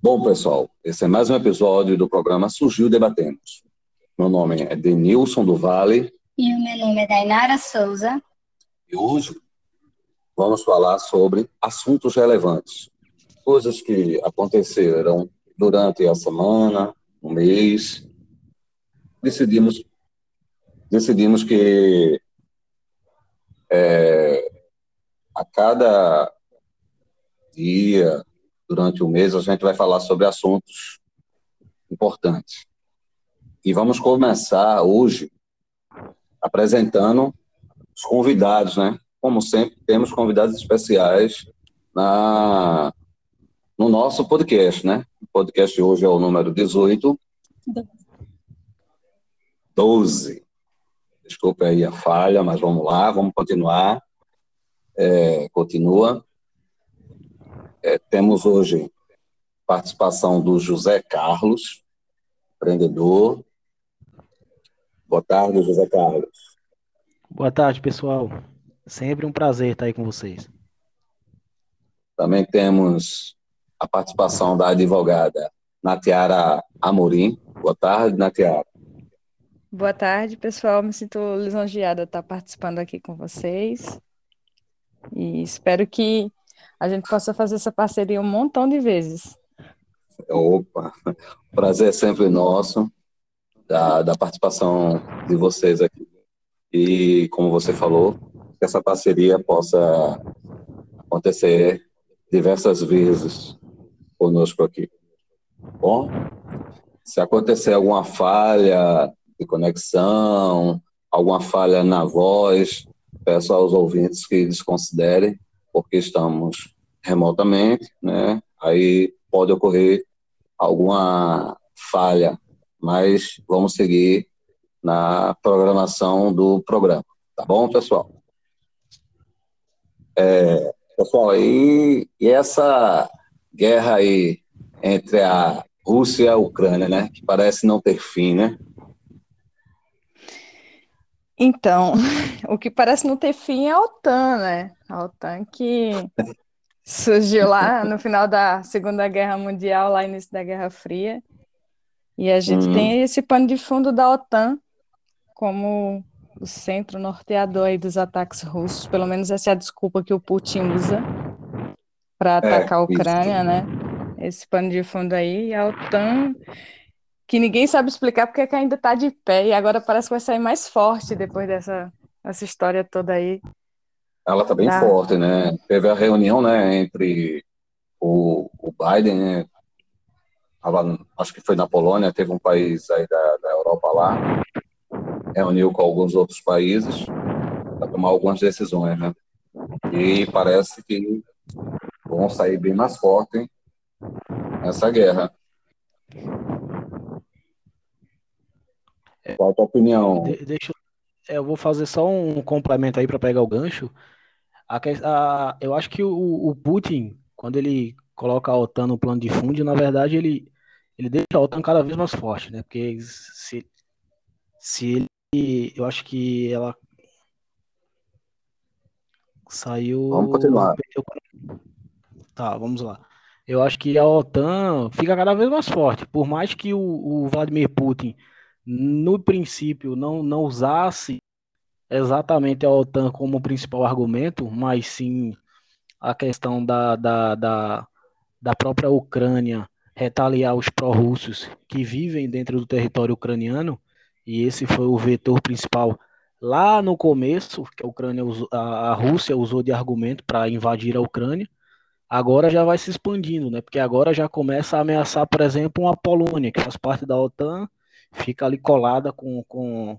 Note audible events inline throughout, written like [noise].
Bom, pessoal, esse é mais um episódio do programa Surgiu Debatemos. Meu nome é Denilson do Vale. E o meu nome é Dainara Souza. E hoje vamos falar sobre assuntos relevantes, coisas que aconteceram durante a semana, um mês. Decidimos, decidimos que é, a cada dia, durante o mês, a gente vai falar sobre assuntos importantes. E vamos começar hoje apresentando os convidados, né? Como sempre, temos convidados especiais na, no nosso podcast, né? O podcast hoje é o número 18. 12. Desculpe aí a falha, mas vamos lá, vamos continuar. É, continua. É, temos hoje participação do José Carlos, empreendedor. Boa tarde, José Carlos. Boa tarde, pessoal. Sempre um prazer estar aí com vocês. Também temos a participação da advogada Natiara Amorim. Boa tarde, Natiara. Boa tarde, pessoal. Me sinto lisonjeada de estar participando aqui com vocês. E espero que a gente possa fazer essa parceria um montão de vezes. Opa, prazer é sempre nosso da, da participação de vocês aqui. E, como você falou, que essa parceria possa acontecer diversas vezes conosco aqui. Bom, se acontecer alguma falha de conexão, alguma falha na voz, peço aos ouvintes que desconsiderem, porque estamos remotamente, né? Aí pode ocorrer alguma falha, mas vamos seguir na programação do programa, tá bom, pessoal? É, pessoal, e, e essa guerra aí entre a Rússia e a Ucrânia, né? Que parece não ter fim, né? Então, [laughs] o que parece não ter fim é a OTAN, né? A OTAN que surgiu lá no final da Segunda Guerra Mundial, lá início da Guerra Fria. E a gente uhum. tem esse pano de fundo da OTAN como o centro norteador aí dos ataques russos. Pelo menos essa é a desculpa que o Putin usa para é, atacar é, a Ucrânia, isso. né? Esse pano de fundo aí. E a OTAN que ninguém sabe explicar porque é ainda está de pé e agora parece que vai sair mais forte depois dessa essa história toda aí. Ela está bem tá. forte, né? Teve a reunião, né, entre o, o Biden, né? acho que foi na Polônia, teve um país aí da, da Europa lá, reuniu com alguns outros países para tomar algumas decisões, né? E parece que vão sair bem mais fortes nessa guerra. Qual a tua opinião? De, deixa, eu vou fazer só um complemento aí para pegar o gancho. A, a, eu acho que o, o, Putin, quando ele coloca a OTAN no plano de fundo, na verdade ele, ele deixa a OTAN cada vez mais forte, né? Porque se, se ele. Eu acho que ela saiu. Vamos continuar. Tá, vamos lá. Eu acho que a OTAN fica cada vez mais forte. Por mais que o, o Vladimir Putin no princípio, não, não usasse exatamente a OTAN como principal argumento, mas sim a questão da, da, da, da própria Ucrânia retaliar os pró-russos que vivem dentro do território ucraniano, e esse foi o vetor principal lá no começo, que a, Ucrânia a Rússia usou de argumento para invadir a Ucrânia, agora já vai se expandindo, né? Porque agora já começa a ameaçar, por exemplo, uma Polônia, que faz parte da OTAN, fica ali colada com, com,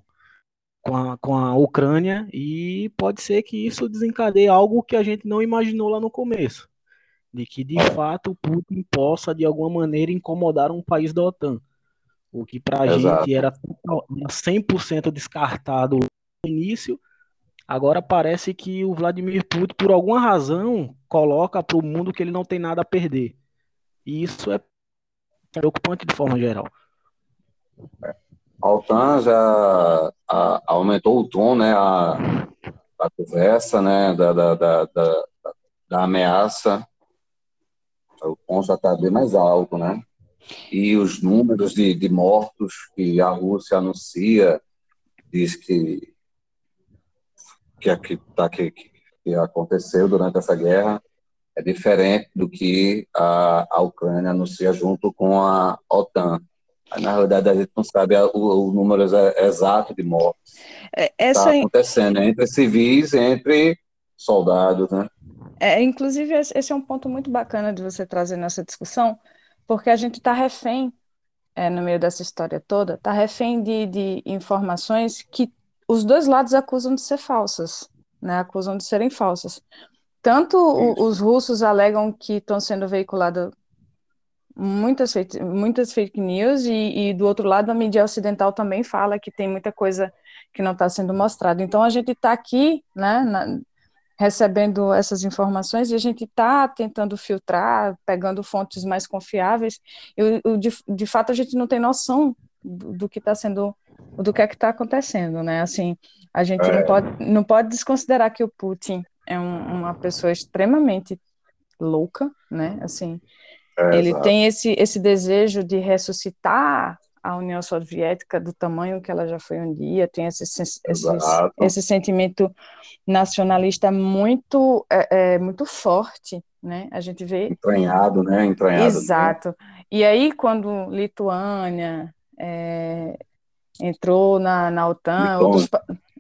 com, a, com a Ucrânia e pode ser que isso desencadeie algo que a gente não imaginou lá no começo. De que de fato o Putin possa de alguma maneira incomodar um país da OTAN. O que para a gente era 100% descartado no início, agora parece que o Vladimir Putin, por alguma razão, coloca para o mundo que ele não tem nada a perder. E isso é preocupante de forma geral. A OTAN já a, aumentou o tom, né, a, a conversa, né, da, da, da, da, da ameaça O ponto já está bem mais alto, né? E os números de, de mortos que a Rússia anuncia, diz que que, que, tá, que, que aconteceu durante essa guerra é diferente do que a, a Ucrânia anuncia junto com a OTAN. Na realidade, a gente não sabe o, o número exato de mortes. É, essa... Está acontecendo entre civis, entre soldados, né? É, inclusive, esse é um ponto muito bacana de você trazer nessa discussão, porque a gente está refém, é, no meio dessa história toda, está refém de, de informações que os dois lados acusam de ser falsas, né? Acusam de serem falsas. Tanto o, os russos alegam que estão sendo veiculadas muitas fake, muitas fake news e, e, do outro lado a mídia ocidental também fala que tem muita coisa que não está sendo mostrada. Então a gente está aqui, né, na, recebendo essas informações e a gente está tentando filtrar, pegando fontes mais confiáveis. E de, de fato a gente não tem noção do, do que está sendo do que é que está acontecendo, né? Assim, a gente é. não, pode, não pode desconsiderar que o Putin é um, uma pessoa extremamente louca, né? Assim, é, ele exato. tem esse, esse desejo de ressuscitar a União Soviética do tamanho que ela já foi um dia, tem esse, esse, esse sentimento nacionalista muito, é, é, muito forte, né? A gente vê... Entranhado, né? Entranhado. Exato. E aí, quando Lituânia, é, entrou na, na OTAN, outros,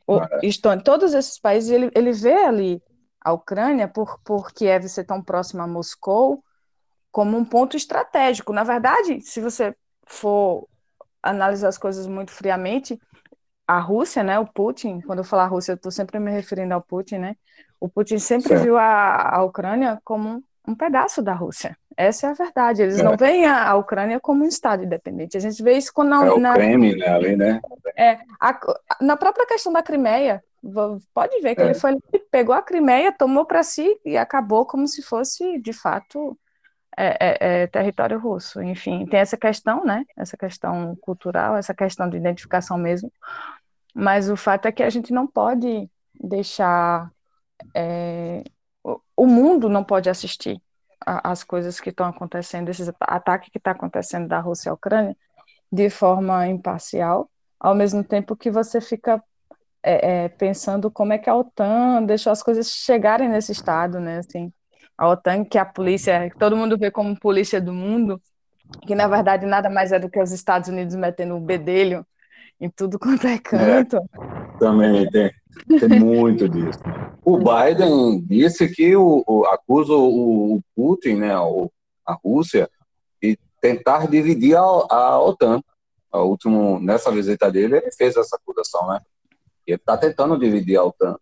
o, Estônia, todos esses países, ele, ele vê ali a Ucrânia, por, por Kiev ser tão próxima a Moscou, como um ponto estratégico. Na verdade, se você for analisar as coisas muito friamente, a Rússia, né, o Putin, quando eu falar Rússia, eu estou sempre me referindo ao Putin, né? O Putin sempre viu a, a Ucrânia como um pedaço da Rússia. Essa é a verdade. Eles é. não veem a, a, Ucrânia como um Estado independente. A gente vê isso quando na, é o na, Kremlin, né, ali, né? É, a, na própria questão da Crimeia, pode ver que é. ele foi pegou a Crimeia, tomou para si e acabou como se fosse de fato é, é, é, território russo. Enfim, tem essa questão, né? Essa questão cultural, essa questão de identificação mesmo. Mas o fato é que a gente não pode deixar é, o mundo não pode assistir as coisas que estão acontecendo, esse ataque que está acontecendo da Rússia à Ucrânia, de forma imparcial, ao mesmo tempo que você fica é, é, pensando como é que a OTAN deixou as coisas chegarem nesse estado, né? Assim, a OTAN, que a polícia, que todo mundo vê como polícia do mundo, que na verdade nada mais é do que os Estados Unidos metendo o bedelho em tudo [laughs] quanto é canto. É, também tem, tem muito disso. O Biden disse que o, o acusa o, o, Putin, né, o, a Rússia, de tentar dividir a, a OTAN. A último, nessa visita dele, ele fez essa acusação, né? Ele está tentando dividir a OTAN.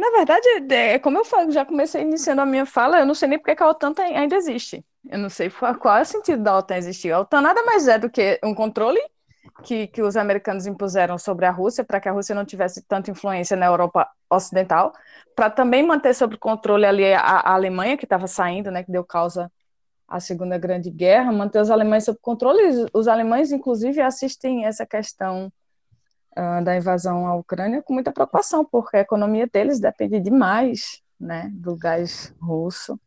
Na verdade, é, como eu falo, já comecei iniciando a minha fala, eu não sei nem porque a OTAN ainda existe. Eu não sei qual é o sentido da OTAN existir. A OTAN nada mais é do que um controle que, que os americanos impuseram sobre a Rússia para que a Rússia não tivesse tanta influência na Europa Ocidental, para também manter sob controle ali a, a Alemanha, que estava saindo, né, que deu causa à Segunda Grande Guerra, manter os alemães sob controle. Os, os alemães, inclusive, assistem essa questão uh, da invasão à Ucrânia com muita preocupação, porque a economia deles depende demais né, do gás russo.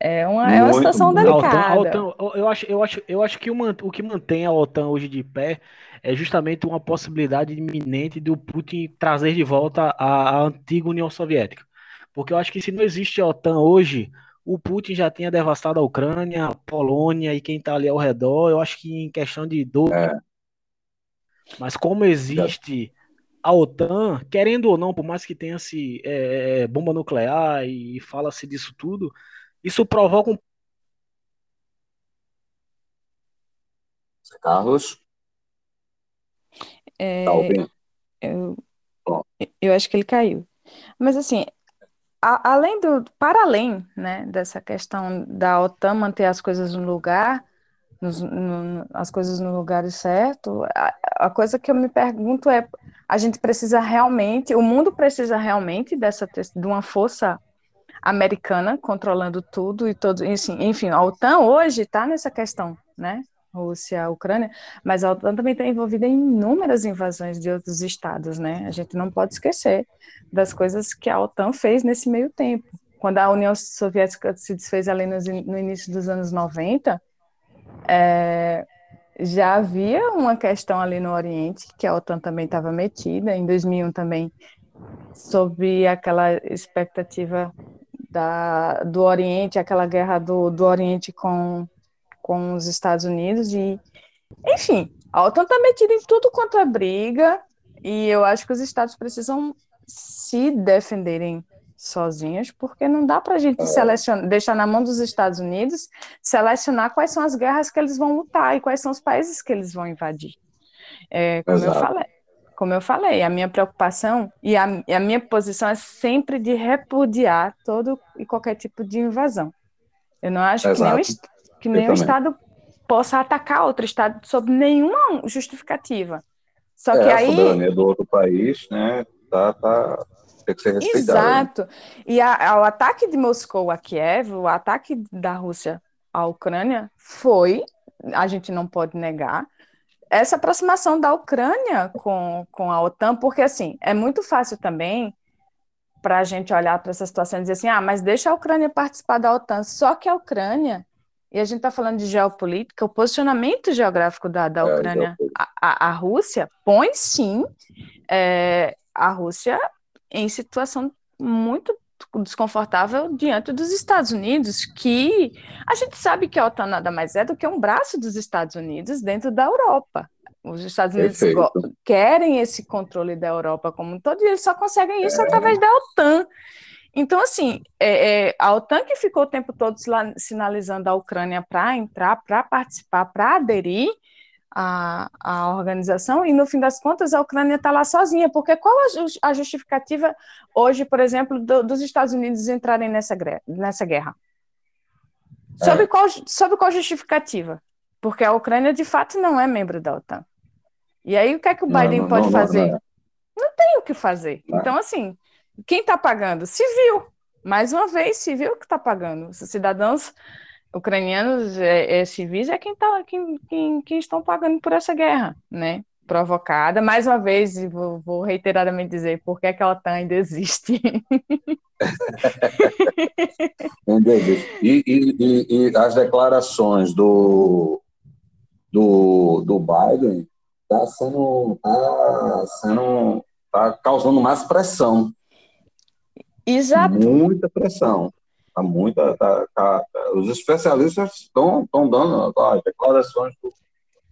É uma, é uma situação delicada. A OTAN, a OTAN, eu, acho, eu, acho, eu acho que o, o que mantém a OTAN hoje de pé é justamente uma possibilidade iminente do Putin trazer de volta a, a antiga União Soviética. Porque eu acho que se não existe a OTAN hoje, o Putin já tinha devastado a Ucrânia, a Polônia e quem está ali ao redor. Eu acho que em questão de dor. É. Mas como existe a OTAN, querendo ou não, por mais que tenha-se é, é bomba nuclear e fala-se disso tudo, isso provoca um. Carlos? É, tá eu, eu acho que ele caiu. Mas assim, a, além do, para além, né, dessa questão da OTAN manter as coisas no lugar, nos, no, as coisas no lugar certo, a, a, coisa que eu me pergunto é, a gente precisa realmente, o mundo precisa realmente dessa de uma força americana controlando tudo e todo, enfim, a OTAN hoje está nessa questão, né? Rússia, Ucrânia, mas a OTAN também está envolvida em inúmeras invasões de outros estados, né? A gente não pode esquecer das coisas que a OTAN fez nesse meio tempo, quando a União Soviética se desfez ali no, no início dos anos 90, é, já havia uma questão ali no Oriente, que a OTAN também estava metida, em 2001 também, sob aquela expectativa da, do Oriente, aquela guerra do, do Oriente com, com os Estados Unidos, e, enfim, a OTAN está metida em tudo quanto é briga, e eu acho que os Estados precisam se defenderem sozinhos, porque não dá para a gente é. selecionar, deixar na mão dos Estados Unidos selecionar quais são as guerras que eles vão lutar e quais são os países que eles vão invadir. É, como Exato. eu falei, como eu falei, a minha preocupação e a, e a, minha posição é sempre de repudiar todo e qualquer tipo de invasão. Eu não acho Exato. que nenhum, que nenhum Estado possa atacar outro Estado sob nenhuma justificativa. Só é, que aí. A soberania do outro país, né, tá, tá, tem que ser respeitado. Exato. E a, o ataque de Moscou a Kiev, o ataque da Rússia à Ucrânia, foi, a gente não pode negar, essa aproximação da Ucrânia com, com a OTAN, porque assim, é muito fácil também para a gente olhar para essa situação e dizer assim, ah, mas deixa a Ucrânia participar da OTAN. Só que a Ucrânia, e a gente está falando de geopolítica, o posicionamento geográfico da, da é, Ucrânia, é, a, a, a, Rússia, põe sim é, a Rússia em situação muito desconfortável diante dos Estados Unidos, que a gente sabe que a OTAN nada mais é do que um braço dos Estados Unidos dentro da Europa. Os Estados Unidos querem esse controle da Europa como um todo e eles só conseguem isso é. através da OTAN. Então, assim, é, é, a OTAN que ficou o tempo todo sinalizando a Ucrânia para entrar, para participar, para aderir, a, a organização, e no fim das contas a Ucrânia está lá sozinha, porque qual a, justificativa hoje, por exemplo, do, dos Estados Unidos entrarem nessa, nessa guerra? É. Sobre, qual, sobre qual justificativa? Porque a Ucrânia de fato não é membro da OTAN. E aí o que é que o Biden não, não, pode não, fazer? Não, não, tem o que fazer. Então, assim, quem está pagando? Civil. Mais uma vez, civil que está pagando. Os cidadãos ucranianos é, é, civis é quem, tá, quem, quem, quem estão pagando por essa guerra, né? Provocada. Mais uma vez, vou, vou reiteradamente dizer por que, é que a OTAN [laughs] ainda existe. e, e, e, e, as declarações do, do, do Biden tá sendo, tá sendo tá causando mais pressão. Exato. Muita pressão. Tá muita, tá, tá, os especialistas estão dando ó, declarações do,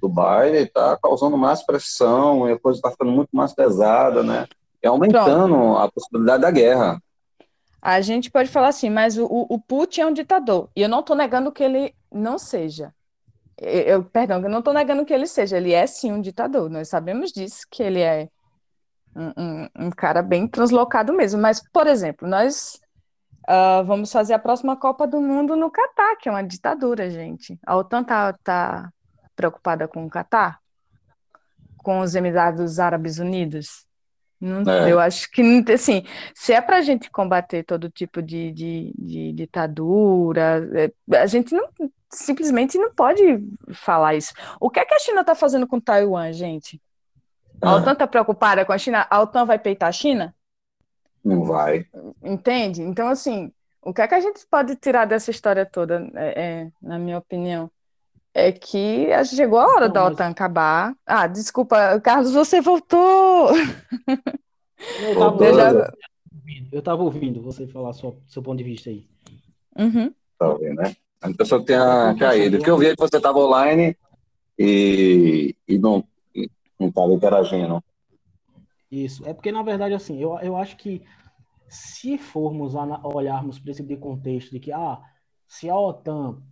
do Biden, está causando mais pressão, e a coisa está ficando muito mais pesada, né? E aumentando Pronto. a possibilidade da guerra. A gente pode falar assim, mas o, o Putin é um ditador. E eu não estou negando que ele não seja. Eu, perdão, eu não estou negando que ele seja. Ele é sim um ditador. Nós sabemos disso, que ele é um, um, um cara bem translocado mesmo. Mas, por exemplo, nós Uh, vamos fazer a próxima Copa do Mundo no Catar, que é uma ditadura, gente. A OTAN tá, tá preocupada com o Catar? Com os Emirados Árabes Unidos? Não, é. Eu acho que, assim, se é para a gente combater todo tipo de, de, de ditadura, é, a gente não, simplesmente não pode falar isso. O que é que a China está fazendo com Taiwan, gente? A é. OTAN está preocupada com a China? A OTAN vai peitar a China? Não vai. Entende? Então, assim, o que é que a gente pode tirar dessa história toda, é, é, na minha opinião? É que chegou a hora Não, da OTAN mas... acabar. Ah, desculpa, Carlos, você voltou! Eu estava ouvindo, ouvindo você falar seu, seu ponto de vista aí. Uhum. Tá ouvindo, né? A pessoa tenha caído. Porque eu vi que você estava online e, e não estava interagindo. Isso. É porque, na verdade, assim, eu, eu acho que se formos olharmos para esse contexto de que, ah, se a OTAN,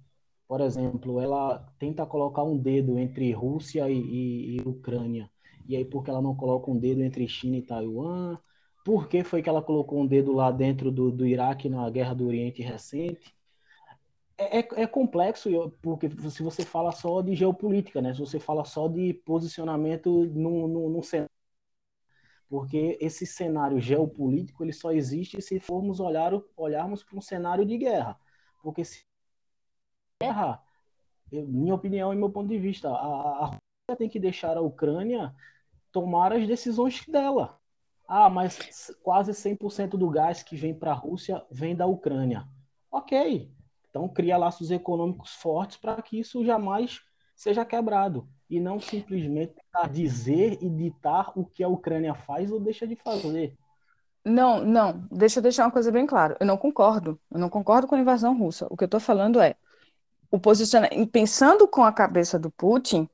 por exemplo, ela tenta colocar um dedo entre Rússia e, e, e Ucrânia, e aí porque ela não coloca um dedo entre China e Taiwan, por que foi que ela colocou um dedo lá dentro do, do Iraque na Guerra do Oriente recente? É, é, é, complexo, porque se você fala só de geopolítica, né? Se você fala só de posicionamento no cenário porque esse cenário geopolítico ele só existe se formos olhar, olharmos para um cenário de guerra. Porque se guerra, minha opinião e meu ponto de vista, a, a Rússia tem que deixar a Ucrânia tomar as decisões dela. Ah, mas quase 100% do gás que vem para a Rússia vem da Ucrânia. Ok, então cria laços econômicos fortes para que isso jamais seja quebrado e não simplesmente dizer e ditar o que a Ucrânia faz ou deixa de fazer. Não, não. Deixa eu deixar uma coisa bem clara. Eu não concordo. Eu não concordo com a invasão russa. O que eu estou falando é o posicionamento. Pensando com a cabeça do Putin,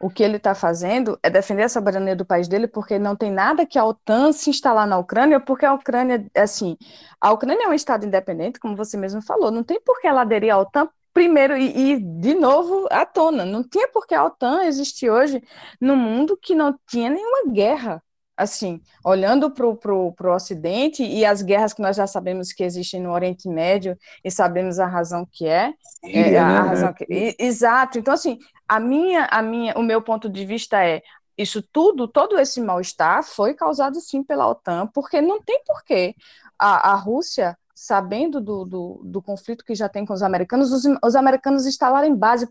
o que ele está fazendo é defender a soberania do país dele, porque não tem nada que a OTAN se instalar na Ucrânia, porque a Ucrânia, assim, a Ucrânia é um Estado independente, como você mesmo falou, não tem por que ela aderir à OTAN primeiro e, e, de novo à tona. Não tinha por que a OTAN existir hoje no mundo que não tinha nenhuma guerra assim, olhando para o Ocidente e as guerras que nós já sabemos que existem no Oriente Médio e sabemos a razão que é, é a né? razão que, exato. Então, assim, a minha, a minha, o meu ponto de vista é isso tudo, todo esse mal-estar foi causado sim pela OTAN, porque não tem porquê a, a Rússia sabendo do, do, do, conflito que já tem com os americanos, os, os americanos instalarem base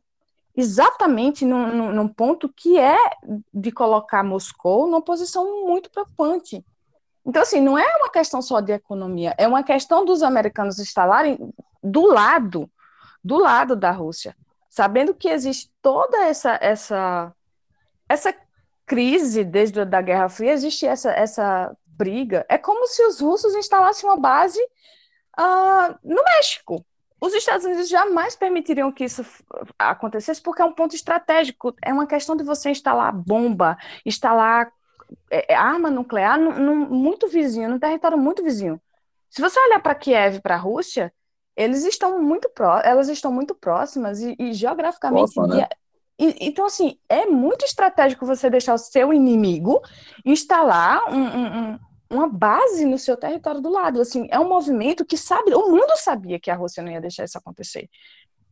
exatamente num, num, num, ponto que é de colocar Moscou numa posição muito preocupante. Então, assim, não é uma questão só de economia, é uma questão dos americanos instalarem do lado, do lado da Rússia, sabendo que existe toda essa essa essa crise desde a Guerra Fria, existe essa essa briga. É como se os russos instalassem uma base uh, no México, os Estados Unidos jamais permitiriam que isso acontecesse, porque é um ponto estratégico. É uma questão de você instalar bomba, instalar é, é arma nuclear num, muito vizinho, num território muito vizinho. Se você olhar para Kiev e para a Rússia, eles estão muito pró elas estão muito próximas e, e geograficamente. Próxima, né? e, então, assim, é muito estratégico você deixar o seu inimigo instalar um, um, uma base no seu território do lado. Assim, é um movimento que sabe, o mundo sabia que a Rússia não ia deixar isso acontecer.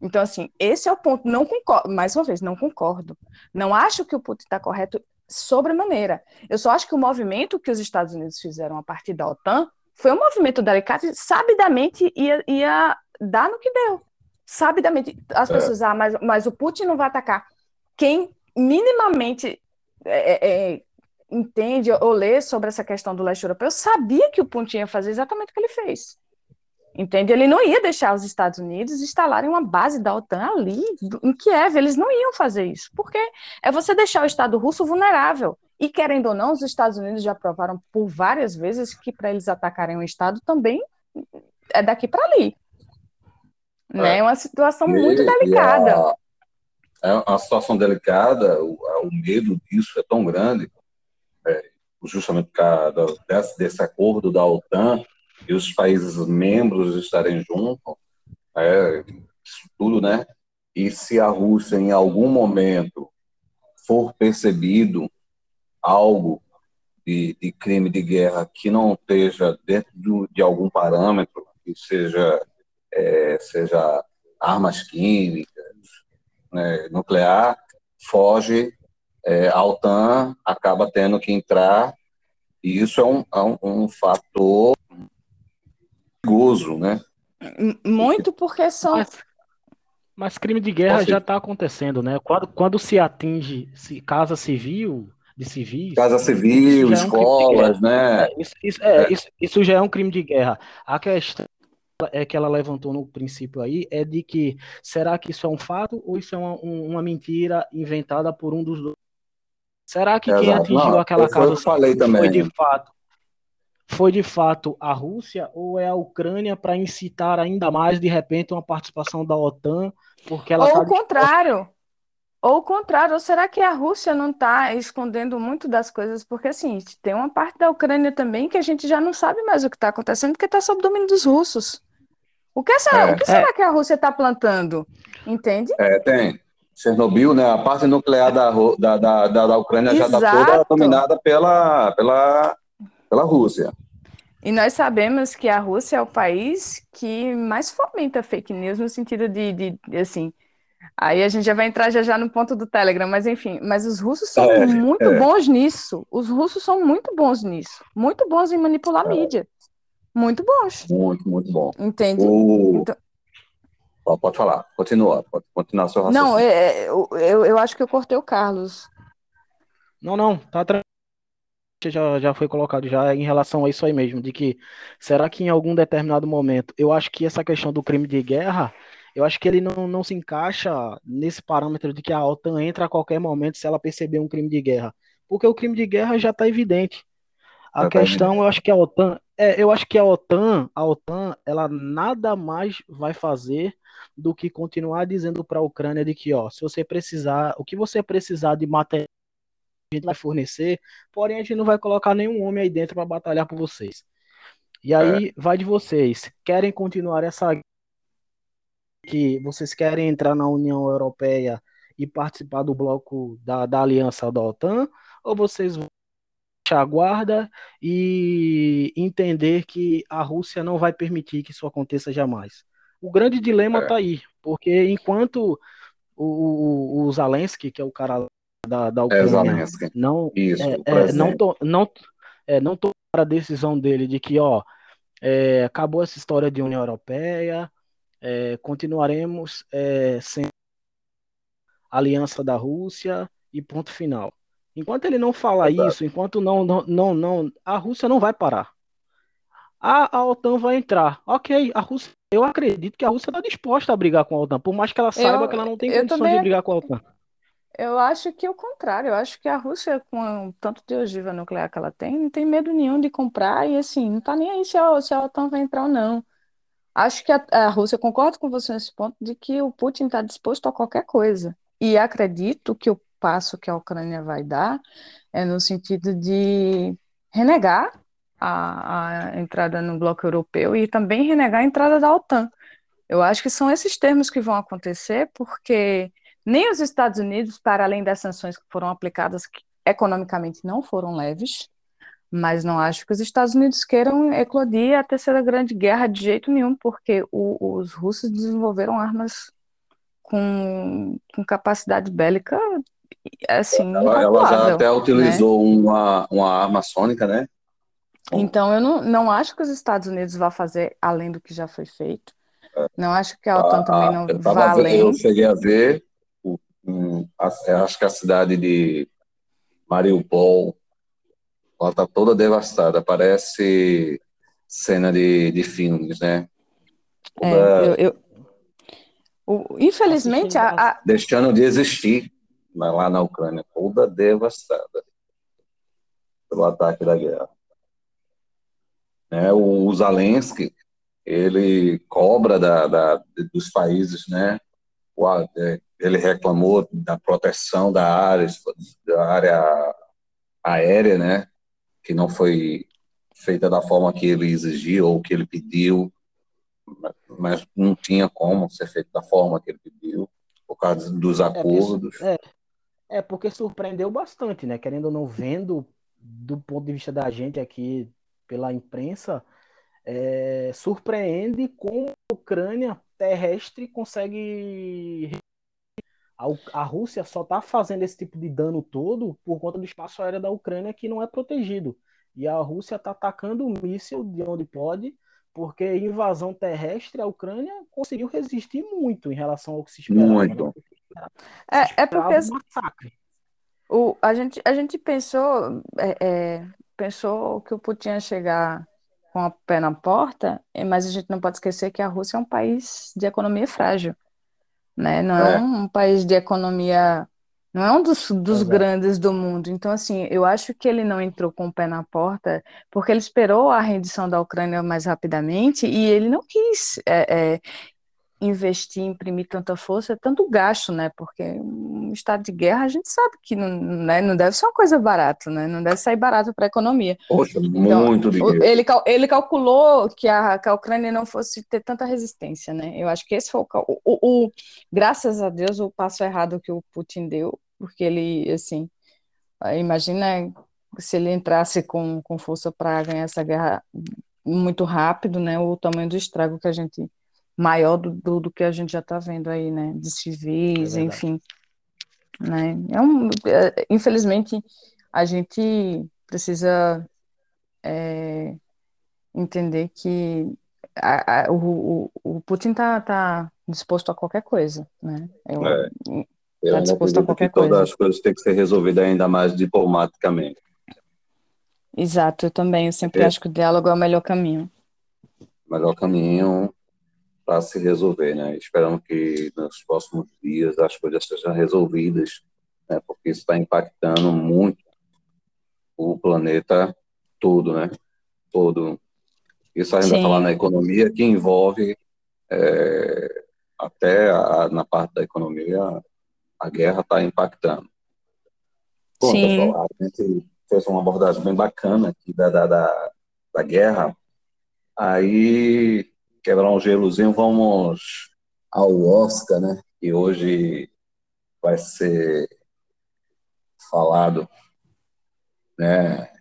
Então, assim, esse é o ponto. Não concordo, mais uma vez, não concordo. Não acho que o Putin está correto sobremaneira. Eu só acho que o movimento que os Estados Unidos fizeram a partir da OTAN foi um movimento delicado e sabidamente ia, ia dar no que deu. Sabidamente. As é. pessoas, ah, mas, mas o Putin não vai atacar. Quem minimamente é, é, entende ou lê sobre essa questão do leste europeu sabia que o Putin ia fazer exatamente o que ele fez. Entende? Ele não ia deixar os Estados Unidos instalarem uma base da OTAN ali, em Kiev. Eles não iam fazer isso. Porque é você deixar o Estado russo vulnerável. E, querendo ou não, os Estados Unidos já provaram por várias vezes que para eles atacarem um Estado também é daqui para ali. É né? uma situação e, muito delicada. A, é uma situação delicada, o, o medo disso é tão grande justamente por causa desse, desse acordo da OTAN e os países membros estarem juntos, é, tudo, né? E se a Rússia em algum momento for percebido algo de, de crime de guerra que não esteja dentro do, de algum parâmetro, que seja, é, seja armas químicas, né, nuclear, foge é, a OTAN acaba tendo que entrar, e isso é um, é um, um fator perigoso, né? Muito porque são. Mas, mas crime de guerra já está acontecendo, né? Quando, quando se atinge se, casa civil, de civis. Casa civil, escolas, é um né? É, isso, isso, é, isso, isso já é um crime de guerra. A questão é que ela levantou no princípio aí é de que será que isso é um fato ou isso é uma, uma mentira inventada por um dos dois? Será que Exato. quem atingiu Não, aquela casa falei também. foi de fato foi de fato a Rússia ou é a Ucrânia para incitar ainda mais de repente uma participação da OTAN, porque ela Ou tá o contrário. Ou o contrário, ou será que a Rússia não está escondendo muito das coisas? Porque, assim, tem uma parte da Ucrânia também que a gente já não sabe mais o que está acontecendo, porque está sob domínio dos russos. O que, será, é, o que será é. que a Rússia está plantando? Entende? É, tem. Chernobyl, né, a parte nuclear da, da, da, da Ucrânia Exato. já está toda dominada pela, pela, pela Rússia. E nós sabemos que a Rússia é o país que mais fomenta fake news no sentido de, de, de assim, aí a gente já vai entrar já já no ponto do Telegram, mas enfim, mas os russos são é, muito é. bons nisso. Os russos são muito bons nisso, muito bons em manipular é. mídia. Muito bons. Muito, muito bom. Entende? O... Então, Pode falar, continua, pode continuar seu raciocínio. Não, é, é, eu, eu, eu acho que eu cortei o Carlos. Não, não, tá tranquilo. já, já foi colocado já em relação a isso aí mesmo, de que será que em algum determinado momento, eu acho que essa questão do crime de guerra, eu acho que ele não, não se encaixa nesse parâmetro de que a OTAN entra a qualquer momento se ela perceber um crime de guerra, porque o crime de guerra já está evidente. A já tá questão, tá eu acho que a OTAN, é, eu acho que a OTAN, a OTAN, ela nada mais vai fazer do que continuar dizendo para a Ucrânia de que, ó, se você precisar, o que você precisar de material a gente vai fornecer, porém a gente não vai colocar nenhum homem aí dentro para batalhar por vocês. E aí é. vai de vocês. Querem continuar essa que vocês querem entrar na União Europeia e participar do bloco da, da aliança da OTAN, ou vocês vão a guarda e entender que a Rússia não vai permitir que isso aconteça jamais. O grande dilema está é. aí, porque enquanto o, o, o Zelensky, que é o cara da, da Ucrânia, é, não, isso, é, é, não, to, não, é, não tomar a decisão dele de que, ó, é, acabou essa história de União Europeia, é, continuaremos é, sem aliança da Rússia e ponto final. Enquanto ele não fala isso, enquanto não, não, não, não, a Rússia não vai parar. A, a OTAN vai entrar. Ok, a Rússia, eu acredito que a Rússia está disposta a brigar com a OTAN, por mais que ela saiba eu, que ela não tem condições também, de brigar com a OTAN. Eu acho que é o contrário. Eu acho que a Rússia, com o tanto de ogiva nuclear que ela tem, não tem medo nenhum de comprar e assim, não está nem aí se a, se a OTAN vai entrar ou não. Acho que a, a Rússia, concordo com você nesse ponto, de que o Putin está disposto a qualquer coisa. E acredito que o passo que a Ucrânia vai dar é no sentido de renegar a, a entrada no bloco europeu e também renegar a entrada da OTAN. Eu acho que são esses termos que vão acontecer, porque nem os Estados Unidos, para além das sanções que foram aplicadas, que economicamente não foram leves, mas não acho que os Estados Unidos queiram eclodir a terceira grande guerra de jeito nenhum, porque o, os russos desenvolveram armas com, com capacidade bélica assim, ela, ela já até utilizou né? uma, uma arma sônica, né? Então, eu não, não acho que os Estados Unidos vá fazer além do que já foi feito. É. Não acho que a OTAN ah, também não eu vá além. Eu cheguei a ver, um, acho que a cidade de Mariupol, ela está toda devastada, parece cena de, de filmes, né? Toda... É, eu, eu... O, infelizmente, a, a... deixando de existir lá na Ucrânia, toda devastada pelo ataque da guerra. Né, o Zelensky, ele cobra da, da, dos países, né? É, ele reclamou da proteção da área, da área aérea, né? Que não foi feita da forma que ele exigiu ou que ele pediu, mas não tinha como ser feito da forma que ele pediu, por causa dos é, acordos. É, é, porque surpreendeu bastante, né? Querendo ou não, vendo do ponto de vista da gente aqui pela imprensa, é, surpreende como a Ucrânia terrestre consegue. A, Rússia só está fazendo esse tipo de dano todo por conta do espaço aéreo da Ucrânia que não é protegido. E a Rússia está atacando o míssil de onde pode, porque invasão terrestre, a Ucrânia conseguiu resistir muito em relação ao que se esperava. Muito. Né? É, é porque o, a, gente, a gente pensou, é, é, pensou que o Putin ia chegar com a pé na porta, mas a gente não pode esquecer que a Rússia é um país de economia frágil, né? Não é, é um país de economia, não é um dos, dos grandes do mundo. Então, assim, eu acho que ele não entrou com o pé na porta porque ele esperou a rendição da Ucrânia mais rapidamente e ele não quis é, é investir, imprimir tanta força, é tanto gasto, né? Porque um estado de guerra a gente sabe que não, né, não deve ser uma coisa barata, né? Não deve sair barato para a economia. Poxa, então, muito dinheiro. Ele, ele calculou que a, que a Ucrânia não fosse ter tanta resistência, né? Eu acho que esse foi o, o, o graças a Deus, o passo errado que o Putin deu, porque ele, assim, imagina se ele entrasse com, com força para ganhar essa guerra muito rápido, né? O tamanho do estrago que a gente maior do, do, do que a gente já está vendo aí, né? De civis, é enfim. Né? É um, é, infelizmente, a gente precisa é, entender que a, a, o, o, Putin está tá disposto a qualquer coisa, né? Eu, é. Tá disposto a qualquer que coisa. Todas as coisas têm que ser resolvidas ainda mais diplomaticamente. Exato, eu também. Eu sempre É. acho que o diálogo é o melhor caminho. melhor caminho para se resolver, né? Esperamos que nos próximos dias as coisas sejam resolvidas, né? Porque isso está impactando muito o planeta todo, né? Todo. Isso a gente vai falar na economia, que envolve é, até a- na parte da economia a guerra está impactando. Bom, Sim. pessoal, a gente fez uma abordagem bem bacana aqui da, da, da, da guerra. Aí, quebrar um gelozinho, vamos ao Oscar, né? Que hoje vai ser falado, né?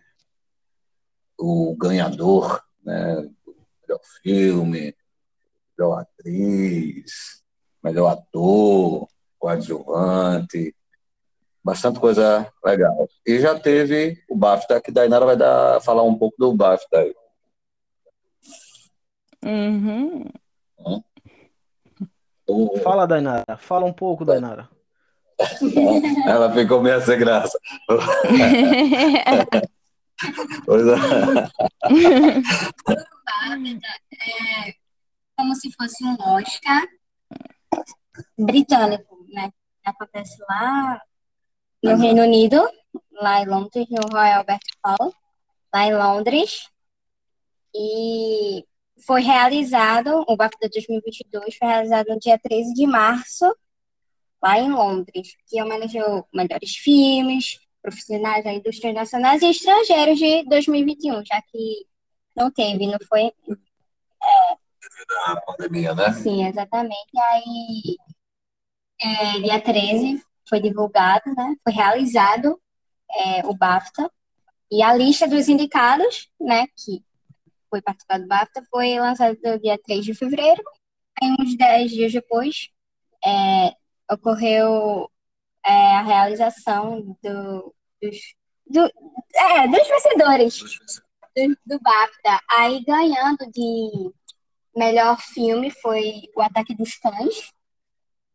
O ganhador, né? Melhor filme, melhor atriz, melhor ator, coadjuvante, bastante coisa legal. E já teve o BAFTA, que Dainara vai dar, falar um pouco do BAFTA aí. Uhum. O- Fala, Dainara. Fala um pouco, Dainara. [laughs] Ela ficou meio sem graça. [laughs] Pois é. é [laughs] como se fosse um Oscar britânico, né? Acontece lá no Reino Unido, lá em Londres, no Royal Albert Hall, lá em Londres. E foi realizado, o BAFTA 2022 foi realizado no dia 13 de março, lá em Londres, que homenageou melhores filmes, profissionais da indústria nacionais e estrangeiros de 2021, já que não teve, não foi? A pandemia, né? Sim, exatamente. Aí, é, dia 13, foi divulgado, né? Foi realizado é, o BAFTA. E a lista dos indicados, né, que foi participar do BAFTA, foi lançada no dia 3 de fevereiro. Aí, uns 10 dias depois, é, ocorreu é, a realização do, dos, do, é, dos vencedores do, do BAFTA. Aí, ganhando de melhor filme foi O Ataque dos Cães.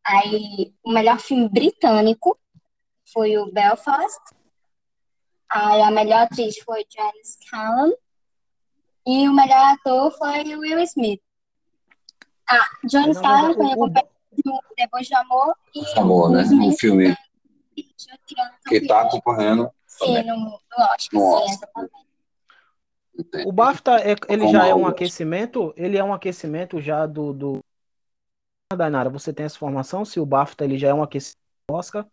Aí, o melhor filme britânico foi o Belfast. Aí, a melhor atriz foi Janice Callum. E o melhor ator foi o Will Smith. Ah, verdade, Callum foi a o- companhia do Depois do Amor e Amor, o né? Smith Um filme que está campeão. concorrendo Sim, no, no Oscar, No sim, exatamente. O BAFTA, é- ele Como já é um outra. aquecimento? Ele é um aquecimento já do, do... Dainara, você tem essa informação? Se o BAFTA ele já é um aquecimento do Oscar?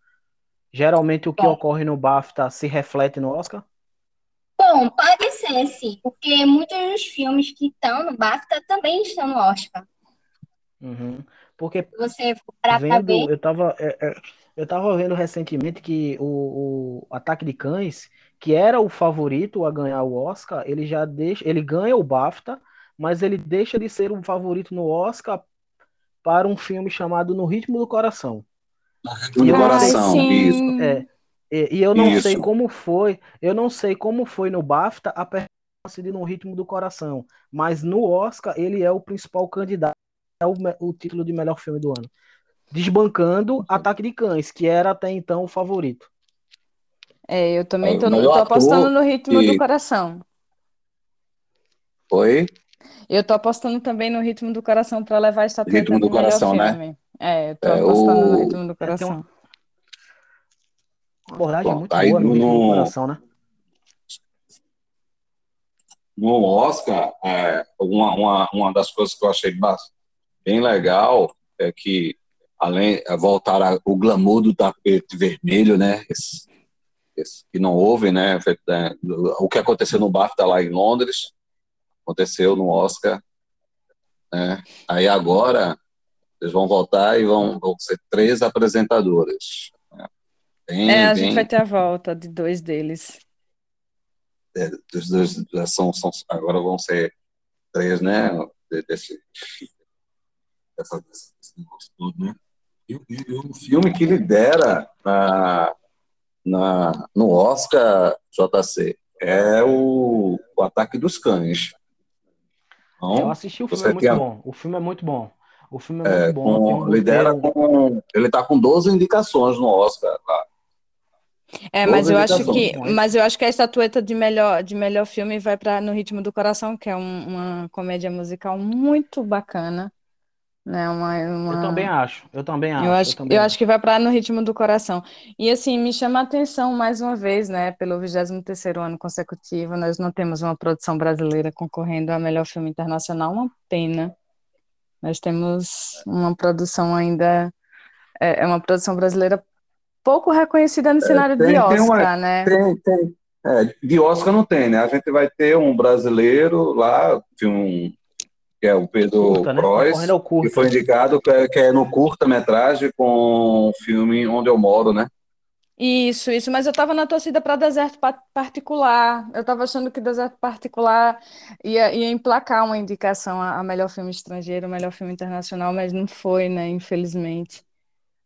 Geralmente o que Bom. ocorre no BAFTA se reflete no Oscar? Bom, pode ser, sim, porque muitos dos filmes que estão no BAFTA também estão no Oscar. Uhum. Porque você vendo, ver, eu tava, é, é, eu tava vendo recentemente que o, o Ataque de Cães, que era o favorito a ganhar o Oscar, ele já deixa, ele ganha o BAFTA, mas ele deixa de ser o favorito no Oscar para um filme chamado No Ritmo do Coração. Do Eu não coração, Ai, isso. sim. É, e, e eu não Isso. sei como foi, eu não sei como foi no BAFTA a performance de No Ritmo do Coração, mas no Oscar ele é o principal candidato ao me- o título de melhor filme do ano, desbancando Ataque de Cães, que era até então o favorito. É, eu também É, tô, no- tô apostando no ritmo e- do coração. Foi? Eu tô apostando também no ritmo do coração para levar a estatueta Ritmo do melhor Coração, né? filme. É, eu tô É, apostando no o- ritmo do tem coração. uma- Uma abordagem Bom, muito aí boa no Coração, né? No Oscar, é, uma, uma, uma das coisas que eu achei bem legal é que, além é voltar o glamour do tapete vermelho, né? Esse, esse que não houve, né? do- O que aconteceu no BAFTA lá em Londres, aconteceu no Oscar. Né? Aí agora, eles vão voltar e vão, vão ser três apresentadores. Bem, É, a bem, gente vai ter a volta de dois deles. é, dos dois já são, são, agora vão ser três, né? de- Desse, dessa, desse negócio todo, né? E, e- o filme que lidera na, na, no Oscar, JC, é o, o Ataque dos Cães. Eu Então, assisti o você filme, é muito a- bom. O filme é muito bom. O filme é é, muito bom. com, lidera com. Ele está com 12 indicações no Oscar. Tá? É, mas eu acho que, mas eu acho que a estatueta de melhor, de melhor filme vai para No Ritmo do Coração, que é um, uma comédia musical muito bacana. Né, uma, uma... Eu também acho, eu também acho. Eu acho, eu, eu acho que vai para no ritmo do coração. E assim, me chama a atenção mais uma vez, né, pelo 23º ano consecutivo, nós não temos uma produção brasileira concorrendo a melhor filme internacional, uma pena. Nós temos uma produção ainda, é, é uma produção brasileira pouco reconhecida no é, cenário tem, de Oscar, tem uma, né? Tem, tem. É, de Oscar não tem, né? A gente vai ter um brasileiro lá, um que é o Pedro curta, né? que foi indicado, que é, que é no curta-metragem com o filme Onde Eu Moro, né? Isso, isso, mas eu estava na torcida para Deserto Particular. Eu estava achando que Deserto Particular ia, ia emplacar uma indicação a, a, melhor filme estrangeiro, melhor filme internacional, mas não foi, né? Infelizmente.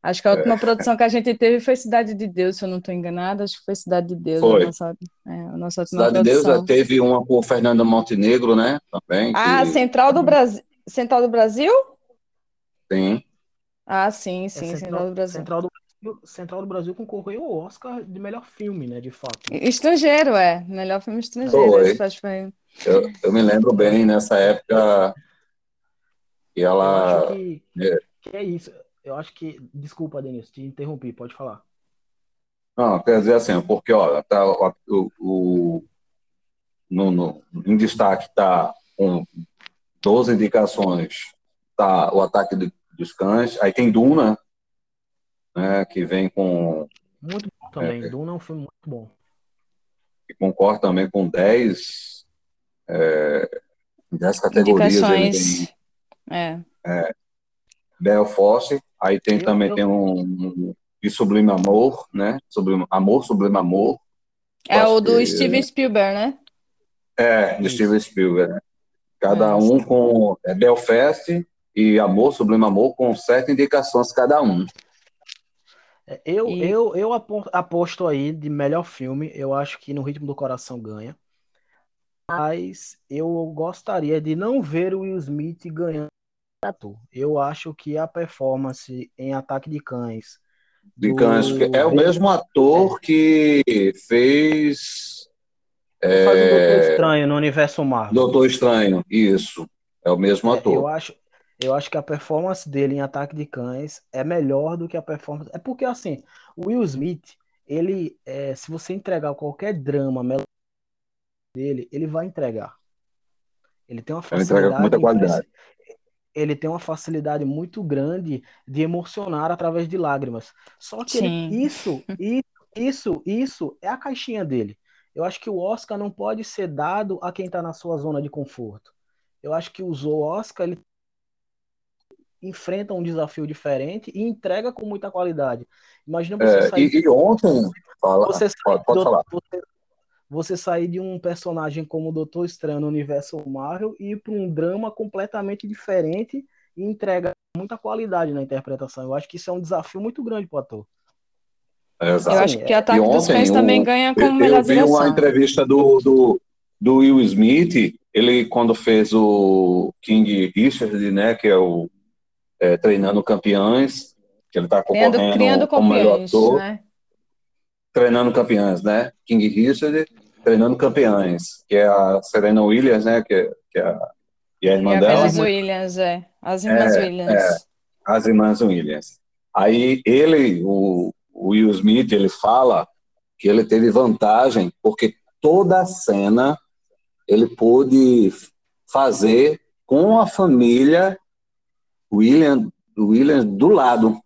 Acho que a última é. produção que a gente teve foi Cidade de Deus, se eu não estou enganada. Acho que foi Cidade de Deus. Foi. A nossa, é, a nossa Cidade de Deus teve uma com o Fernando Montenegro, né? Também. Ah, que... Central do Brasil. Central do Brasil? Sim. Ah, sim, sim, é Central, Central do Brasil. Central do Central do Brasil concorreu ao Oscar de melhor filme, né, de fato. Estrangeiro, é. Melhor filme estrangeiro. Foi. Eu, eu me lembro bem nessa época que ela. Eu que, é. que é isso. Eu acho que. Desculpa, Denis, te interrompi, pode falar. Não, quer dizer assim, porque olha, tá, o, o no, no, em destaque está com 12 indicações, tá o ataque dos cães, aí tem Duna, né, que vem com. Muito bom também. É, Duna é um filme muito bom. E concorre também com 10, é, 10 categorias. Indicações. é. é. Belfast, aí tem eu, também tem um, um de Sublime Amor, né? Sublime, Amor, Sublime Amor. É o do que, Steven Spielberg, né? É, do Steven Spielberg. Né? Cada é, um com é, Belfast e Amor, Sublime Amor, com sete indicações cada um. É, eu, e... eu, eu aposto aí de melhor filme. Eu acho que No Ritmo do Coração ganha. Mas eu gostaria de não ver o Will Smith ganhando ator. Eu acho que a performance em Ataque de Cães. De do... Cães, é o mesmo ator é. que fez. É... Faz o Doutor Estranho no universo Marvel. Doutor Estranho, isso. É o mesmo ator. É, eu acho, eu acho que a performance dele em Ataque de Cães é melhor do que a performance. É porque, assim, o Will Smith, ele, é, se você entregar qualquer drama dele, ele vai entregar. Ele tem uma facilidade. muita qualidade. Ele tem uma facilidade muito grande de emocionar através de lágrimas. Só que ele, isso, [laughs] isso, isso, isso é a caixinha dele. Eu acho que o Oscar não pode ser dado a quem está na sua zona de conforto. Eu acho que o Oscar, ele enfrenta um desafio diferente e entrega com muita qualidade. Imagina você é, sair. E, e ontem. Fala, você pode, pode do, falar. Você, você, sair de um personagem como o Doutor Estranho no universo Marvel e ir para um drama completamente diferente e entrega muita qualidade na interpretação. Eu acho que isso é um desafio muito grande para o ator. É, eu acho que Ataque ontem, dos Cães um, também ganha como eu, melhor eu vi direção. uma entrevista do, do, do Will Smith, ele quando fez o King Richard, né, que é o é, treinando campeões, que ele está concorrendo criando, criando como melhor ator. Né? Treinando campeões, né? King Richard, treinando campeões, que é a Serena Williams, né? Que, que é a, e a irmã e dela. As Williams, é. As irmãs é, Williams. É, as irmãs Williams. Aí ele, o, o Will Smith, ele fala que ele teve vantagem porque toda a cena ele pôde fazer com a família William, William do lado.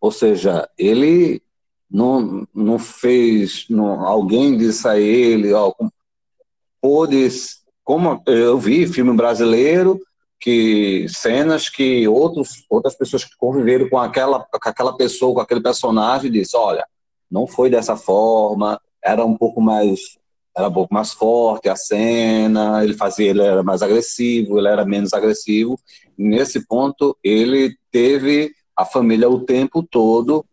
Ou seja, ele não, não fez, não, alguém disse a ele, ó, pôde, como eu vi filme brasileiro, que cenas que outros, outras pessoas que conviveram com aquela, com aquela pessoa, com aquele personagem, disse, olha, não foi dessa forma, era um pouco mais era um pouco mais forte a cena, ele fazia, ele era mais agressivo, ele era menos agressivo. Nesse ponto, ele teve a família o tempo todo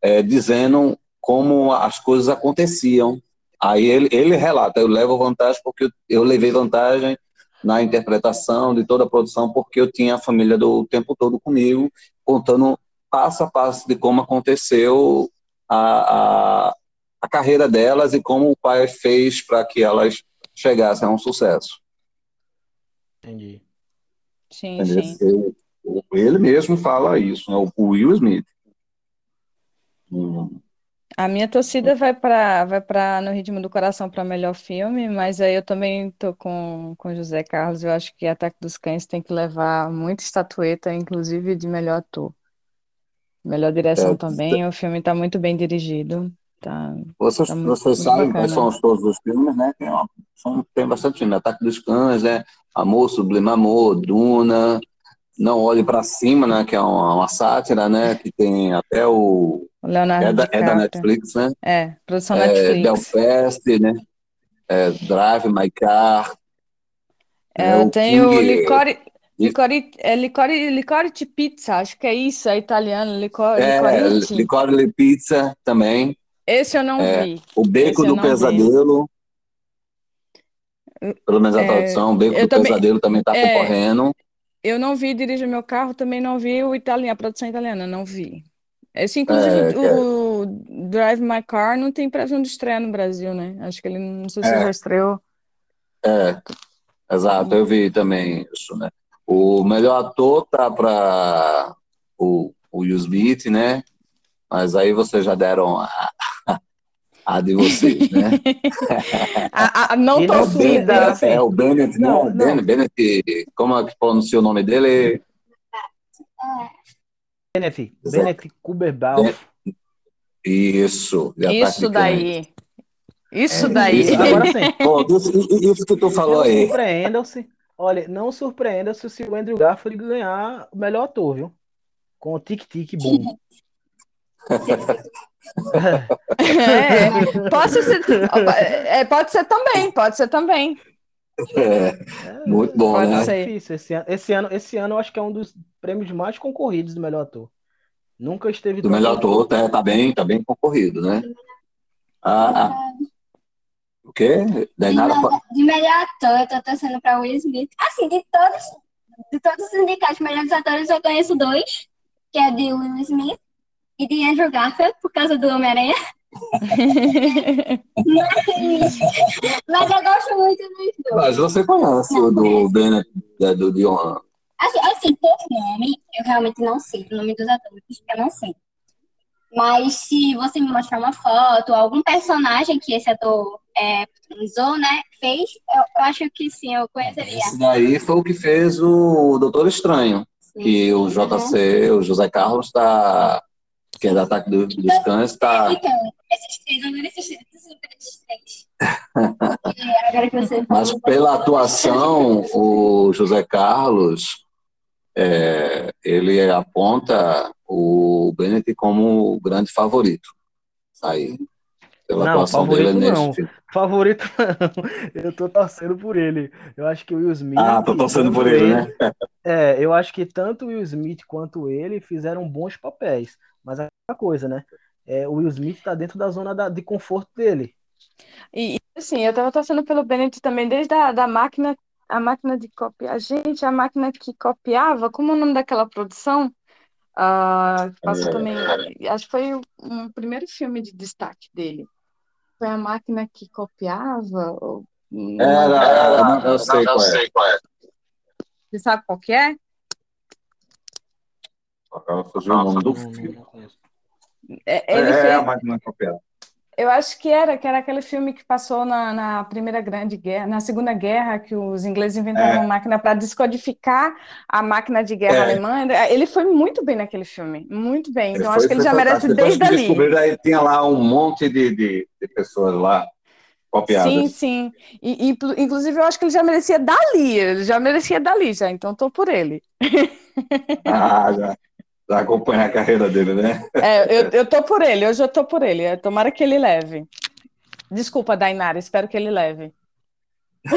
é, dizendo como as coisas aconteciam. Aí ele, ele relata, eu levo vantagem porque eu, eu levei vantagem na interpretação de toda a produção, porque eu tinha a família do tempo todo comigo, contando passo a passo de como aconteceu a, a, a carreira delas e como o pai fez para que elas chegassem a um sucesso. Entendi. Sim, sim. Ele mesmo fala isso, né? o Will Smith. A minha torcida vai para vai para No Ritmo do Coração para melhor filme, mas aí eu também tô com com José Carlos. Eu acho que Ataque dos Cães tem que levar muita estatueta, inclusive de melhor ator. Melhor direção é, também. O filme está muito bem dirigido. Tá, vocês, tá vocês sabem quais são os todos os filmes, né? Tem, ó, são, tem bastante filme. Ataque dos Cães, né? Amor, Sublime Amor, Duna, Não Olhe para Cima, né? Que é uma, uma, sátira, né? Que tem até o... Leonardo é da, é da Netflix, né? É, produção é, Netflix. Belfast, né? É, Drive My Car. É, né? tem o Licore... Licore, é licore de pizza, acho que é isso, é italiano, licore, é, licore pizza também. Esse eu não é, vi. O Beco do Pesadelo. Vi. Pelo menos a é, tradução, o Beco do também, Pesadelo também está é, concorrendo. Eu não vi Dirija Meu Carro, também não vi o italiano, a produção italiana, não vi. Esse, inclusive, é, o, o Drive My Car não tem previsão de estreia no Brasil, né? Acho que ele não sei se já estreou. É, exato, eu vi também isso, né? O melhor ator tá para o, o Will Smith, né? Mas aí vocês já deram a, a de vocês, né? [laughs] a, a não torcida. É, é, o Bennett, não, não, Bennett, Bennett, como é que pronuncia o nome dele? Bennett, Bennett Kuberbaum. Isso. Isso daí. Isso é, daí. Isso, agora sim. [laughs] Pô, isso, isso, que tu falou aí. Surpreendam-se. Olha, não surpreenda-se se o Andrew Garfield ganhar o melhor ator, viu? Com o Tic Tic Boom. [laughs] É, pode ser, é, pode ser também, pode ser também. É, muito bom, pode né? Ser. Esse, ano, esse, ano, esse ano eu acho que é um dos prêmios mais concorridos do melhor ator. Nunca esteve. Do melhor ator tá, tá, bem, tá bem concorrido, né? Ah, ah. O quê? De, nada... de melhor ator, eu tô torcendo pra Will Smith. Assim, de todos, de todos os indicados melhores atores, eu conheço dois, que é de Will Smith e de Andrew Garfield, por causa do Homem-Aranha. mas, [laughs] mas eu gosto muito dos dois. Mas você conhece não, o do Bennett, do Dion? Assim, assim, por nome, eu realmente não sei o nome dos atores, eu não sei. Mas se você me mostrar uma foto, algum personagem que esse ator é, usou, né, fez, eu, eu, acho que sim, eu conheceria. Esse daí foi o que fez o Doutor Estranho, sim, que o JC, uhum. o José Carlos, está que é do ataque do, dos cães, está. Então, esses três, agora esses três, esses três. [laughs] agora que você Mas pela atuação, o José Carlos, é, ele aponta o Bennett como o grande favorito. Aí, pela não, atuação favorito dele não. Neste... Favorito [laughs] não. Eu tô torcendo por ele. Eu acho que o Will Smith. Ah, tô torcendo por ele, ele, né? É, eu acho que tanto o Will Smith quanto ele fizeram bons papéis. É coisa, né? É, o Will Smith tá dentro da zona da, de conforto dele. E, assim, eu tava torcendo pelo Bennett também desde a da máquina, a máquina de copiar. Gente, a máquina que copiava, como é o nome daquela produção? Uh, passou também, acho que foi o um primeiro filme de destaque dele. Foi a máquina que copiava? Ou... Era, era, eu sei, qual, é. qual é. Você sabe qual que é? Ela fazia o nome do filme. É, ele é, fez... a máquina copiada. Eu acho que era, que era aquele filme que passou na, na Primeira Grande Guerra, na Segunda Guerra, que os ingleses inventaram é. uma máquina para descodificar a máquina de guerra é. alemã. Ele foi muito bem naquele filme, muito bem. Então, acho que ele já merece desde ali. Descobriram, aí tinha lá um monte de, de, de pessoas lá copiadas. Sim, sim. E, e, inclusive, eu acho que ele já merecia dali, ele já merecia dali, já. Então, estou por ele. Ah, já acompanhar a carreira dele, né? É, eu, eu tô por ele, hoje eu tô por ele. Tomara que ele leve. Desculpa, Dainara, espero que ele leve. [laughs]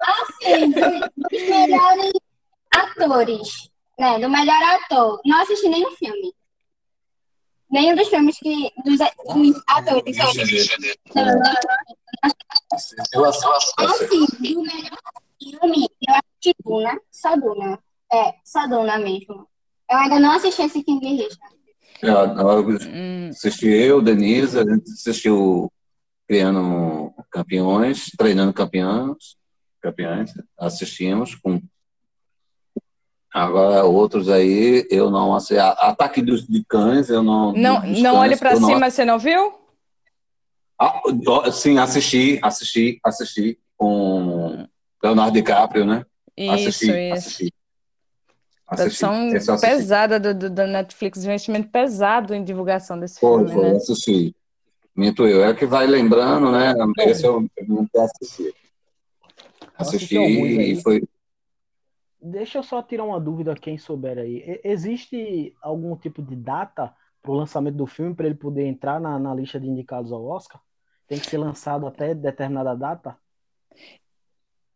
assim, dos melhores atores, né? Do melhor ator. Não assisti nenhum filme. Nenhum dos filmes que. Dos, atores. Não, não, não. Assim, do melhor filme, eu acho que Duna, só Duna. É, só Duna mesmo. Eu ainda não assisti esse King Richard. Hum, assisti eu, Denise, a gente assistiu Criando Campeões, Treinando Campeões, campeões assistimos com Agora, outros aí, eu não assisti. Ataque dos, de Cães, eu não. não, não olhe pra eu não cima, você não viu? Ah, sim, assisti, assisti, assisti com Leonardo DiCaprio, né? Isso, assisti, isso. assisti. Produção Esse eu assisti. pesada do, do, da Netflix, investimento pesado em divulgação desse Foi, filme, foi, né? assisti. Minto eu. É que vai lembrando, né? Esse eu eu nunca assisti. Assisti e foi. Deixa eu só tirar uma dúvida, quem souber aí. Existe algum tipo de data para o lançamento do filme para ele poder entrar na, na lista de indicados ao Oscar? Tem que ser lançado até determinada data?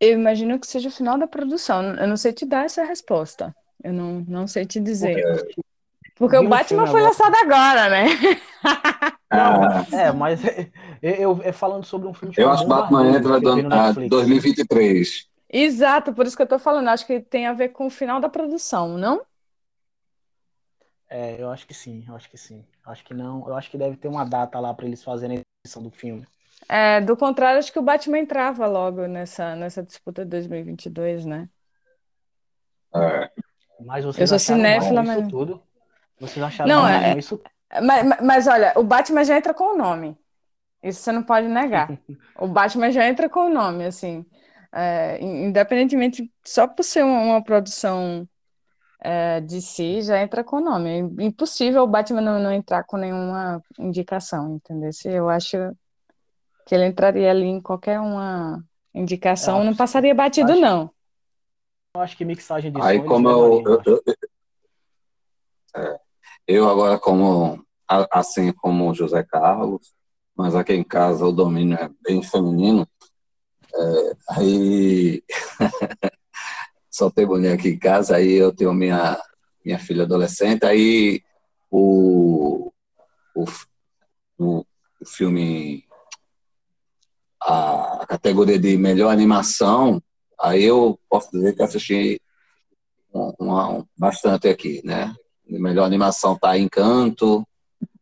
Eu imagino que seja o final da produção. Eu não sei te dar essa resposta. Eu não, não sei te dizer. Porque o Batman foi lançado agora, né? [laughs] Ah, É, mas eu, eu- é falando sobre um filme eu acho que Batman entra eu Netflix. 2023. Exato, por isso que eu tô falando. Acho que tem a ver com o final da produção, não? É, eu acho que sim, eu acho que sim. Acho que não, eu acho que deve ter uma data lá para eles fazerem a edição do filme. É, do contrário, acho que o Batman entrava logo nessa, nessa disputa de 2022, né? É. Mas vocês Eu sou cinéfila, mas- tudo? Vocês acharam Não, bom é- isso? Mas, mas- mas olha, o Batman já entra com o nome. Isso você não pode negar. [laughs] O Batman já entra com o nome, assim. É, in- independentemente, só por ser uma, uma produção é, de si, já entra com o nome. É impossível o Batman não, não entrar com nenhuma indicação, entendeu? Se Eu acho que ele entraria ali em qualquer uma indicação, Eu não passaria batido, acho- não. Eu acho que mixagem de Aí som como eles eu, eu, eu- é, eu agora como assim como o José Carlos, mas aqui em casa o domínio é bem feminino, é, aí [laughs] só tem mulher aqui em casa, aí eu tenho minha minha filha adolescente, aí o o, o, o filme a, categoria de melhor animação, aí eu posso dizer que assisti um- uma- bastante aqui, né? Melhor animação tá Encanto,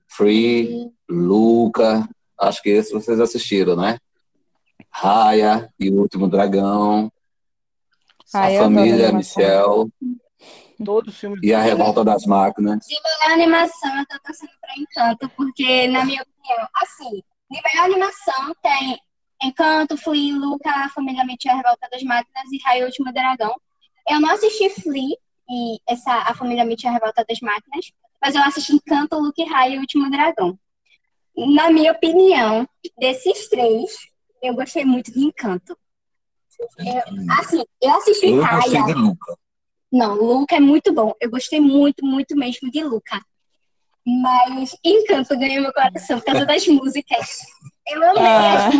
Free, Luca, acho que esse vocês assistiram, né? Raya e o Último Dragão, Ai, a família. Michel Todos os filmes e a Revolta das Máquinas. De melhor animação, eu tô torcendo pra Encanto, porque, na minha opinião, assim, de melhor animação tem Encanto, Flea, Luca, A Família Mitchell, A Revolta das Máquinas e Raio Último Dragão. Eu não assisti Flea e essa, A Família Mitchell, A Revolta das Máquinas, mas eu assisti Encanto, Luca e Raio e Último Dragão. Na minha opinião, desses três, eu gostei muito de Encanto. Eu- assim, eu assisti Eu gostei de Luca. Não, Luca é muito bom. Eu gostei muito, muito mesmo de Luca. Mas Encanto ganhou meu coração por causa das músicas. Eu amei Ah.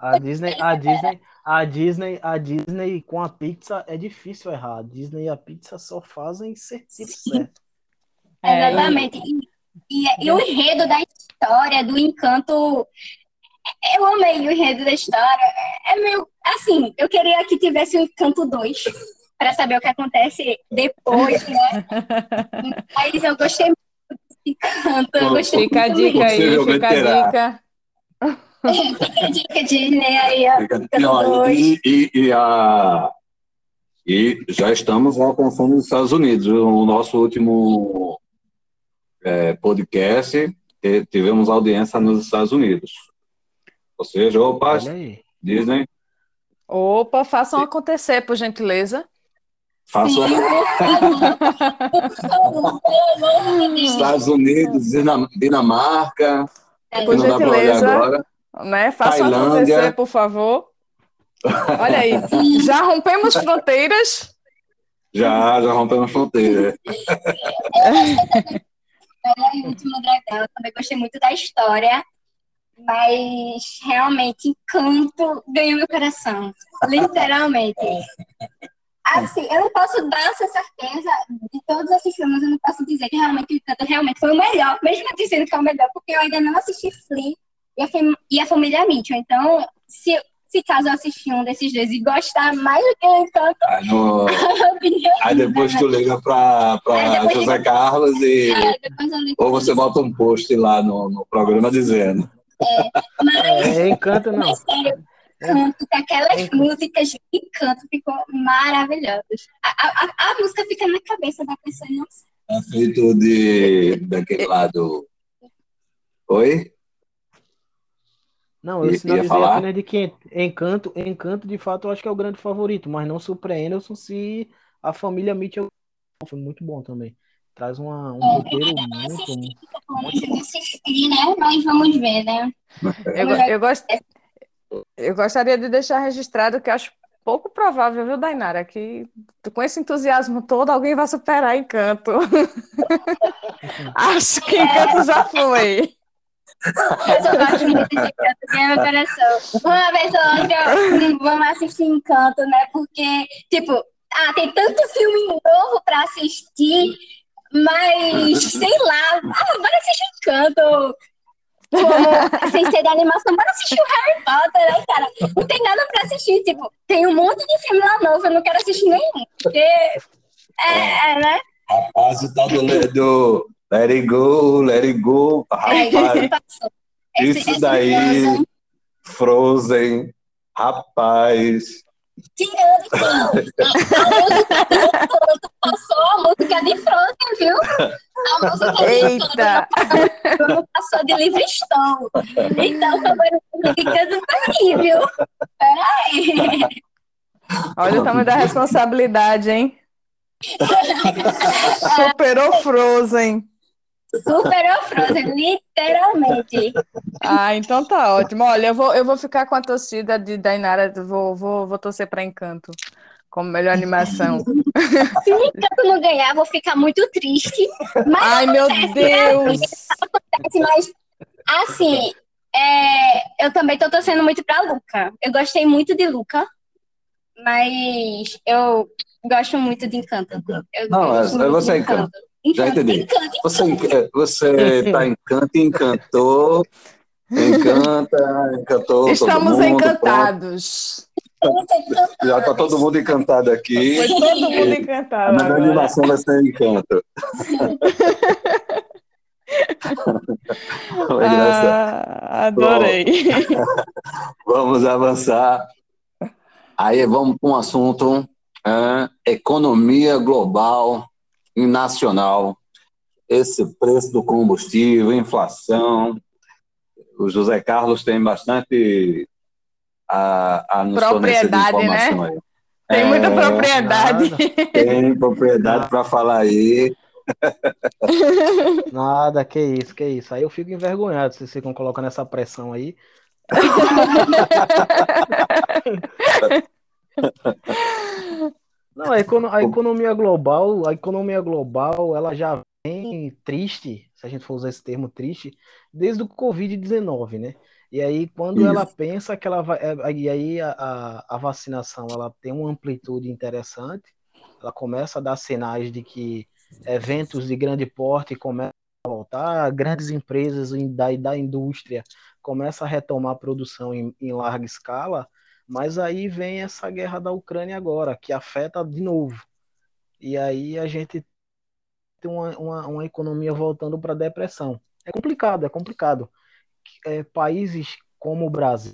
A Disney, a Disney, a Disney, a Disney com a Pixar é difícil errar. A Disney e a Pixar só fazem certinho certo. É, Exatamente. E, e- e o enredo da história, do Encanto, eu amei o enredo da história. É meio assim, eu queria que tivesse o Encanto 2 para saber o que acontece depois, né? [laughs] Mas eu gostei Encanto, eu gostei Fica a dica aí, [laughs] fica a dica. Fica a dica Disney aí, ó. Fica- Encanto Não, 2. e, e- e a, e já estamos alcançando os Estados Unidos. O nosso último é, podcast, tivemos audiência nos Estados Unidos. Ou seja, opa. Disney, Opa, façam acontecer, por gentileza. Faça Sim. Estados Unidos, Dina- Dinamarca, que Por não dá para olhar gentileza. agora. Né? Façam Tailândia. acontecer, por favor. Olha aí, [laughs] já rompemos fronteiras. Já, já rompemos fronteira. Era o último dragão. Eu também gostei muito da história. Mas realmente, Encanto ganhou meu coração. Literalmente. Assim, eu não posso dar essa certeza de todos esses filmes, eu não posso dizer que realmente o Encanto realmente foi o melhor, mesmo dizendo que é o melhor, porque eu ainda não assisti Flea e a, fam- e a família Mitchell. Então, se, se caso eu assistir um desses dois e gostar mais do que o Encanto, Aí, no- aí depois tu liga pra, Aí pra depois José Carlos e. é, Ou você bota um post lá no, no programa dizendo. Mas, É, Encanto não. mas sério, canto, com aquelas músicas de canto ficou maravilhosas. A, a, a, música fica na cabeça da pessoa, não sei. É feito de daquele lado. Oi? Não, eu Ia- sinalizei ia falar? apenas de que Encanto, Encanto, de fato, eu acho que é o grande favorito, mas não surpreenda-se se a família Mitchell foi muito bom também. Traz uma, um roteiro muito. Vamos assistir, né? Mas vamos ver, né? [laughs] Eu, eu, gost... eu gostaria de deixar registrado que acho pouco provável, viu, Dainara, que com esse entusiasmo todo alguém vai superar Encanto. [laughs] acho que Encanto já foi. Eu só gosto muito de Encanto, que é meu coração. Uma vez ou outra, vamos assistir Encanto, né? Porque, tipo, ah, tem tanto filme novo pra assistir, mas, sei lá, ah, bora assistir Encanto. Como, sem ser de animação, bora assistir o Harry Potter, né, cara? Não tem nada pra assistir, tipo, tem um monte de filme lá novo, eu não quero assistir nenhum, porque, é, é, né? Rapaz, o tal do, do Let It Go, Let It Go. É, Rapaz, isso daí, Frozen, Frozen, rapaz. Tirando a música do Frozen, passou a música de Frozen, viu? A música de Eita! Frozen não passou de Livingstone. Então, foi música do Paris, viu? Peraí. Olha o tamanho da responsabilidade, hein? [laughs] Superou Frozen. Superou Frozen, literalmente. Ah, então tá ótimo. Olha, eu vou, eu vou ficar com a torcida de Dainara, vou, vou, vou torcer para Encanto como melhor animação. Se Encanto não ganhar, vou ficar muito triste. Mas Ai, meu Deus! acontece, mas assim, é, eu também tô torcendo muito pra Luca. Eu gostei muito de Luca, mas eu gosto muito de Encanto. Eu Não, gosto muito você de é Encanto. Já Encanto, entendi. Encanto, Você, enc- você tá encanto, encantou, encanta, encantou Estamos todo mundo. encantados. Pronto. Já tá todo mundo encantado aqui. Foi todo mundo A encantado agora. animação vai ser encanto. [laughs] Foi. Ah, adorei. Vamos avançar. Aí vamos para um assunto: ah, economia global e nacional. Esse preço do combustível, inflação. O José Carlos tem bastante a, a nos fornecer de Propriedade, né? informação aí. Tem muita É, propriedade. Tem propriedade para falar aí. [laughs] Nada, que isso, que isso. Aí eu fico envergonhado se vocês ficam colocando essa pressão aí. [laughs] Não, a, econo- a economia global, a economia global, ela já vem triste, se a gente for usar esse termo triste, desde o Covid-19, né? E aí, quando Isso. ela pensa que ela vai. é, E aí, a, a, vacinação ela tem uma amplitude interessante, ela começa a dar sinais de que eventos de grande porte começam a voltar, grandes empresas em- da, da indústria começam a retomar a produção em, em larga escala, mas aí vem essa guerra da Ucrânia agora, que afeta de novo. E aí a gente tem uma, uma, uma economia voltando para a depressão. É complicado, é complicado. É, países como o Brasil,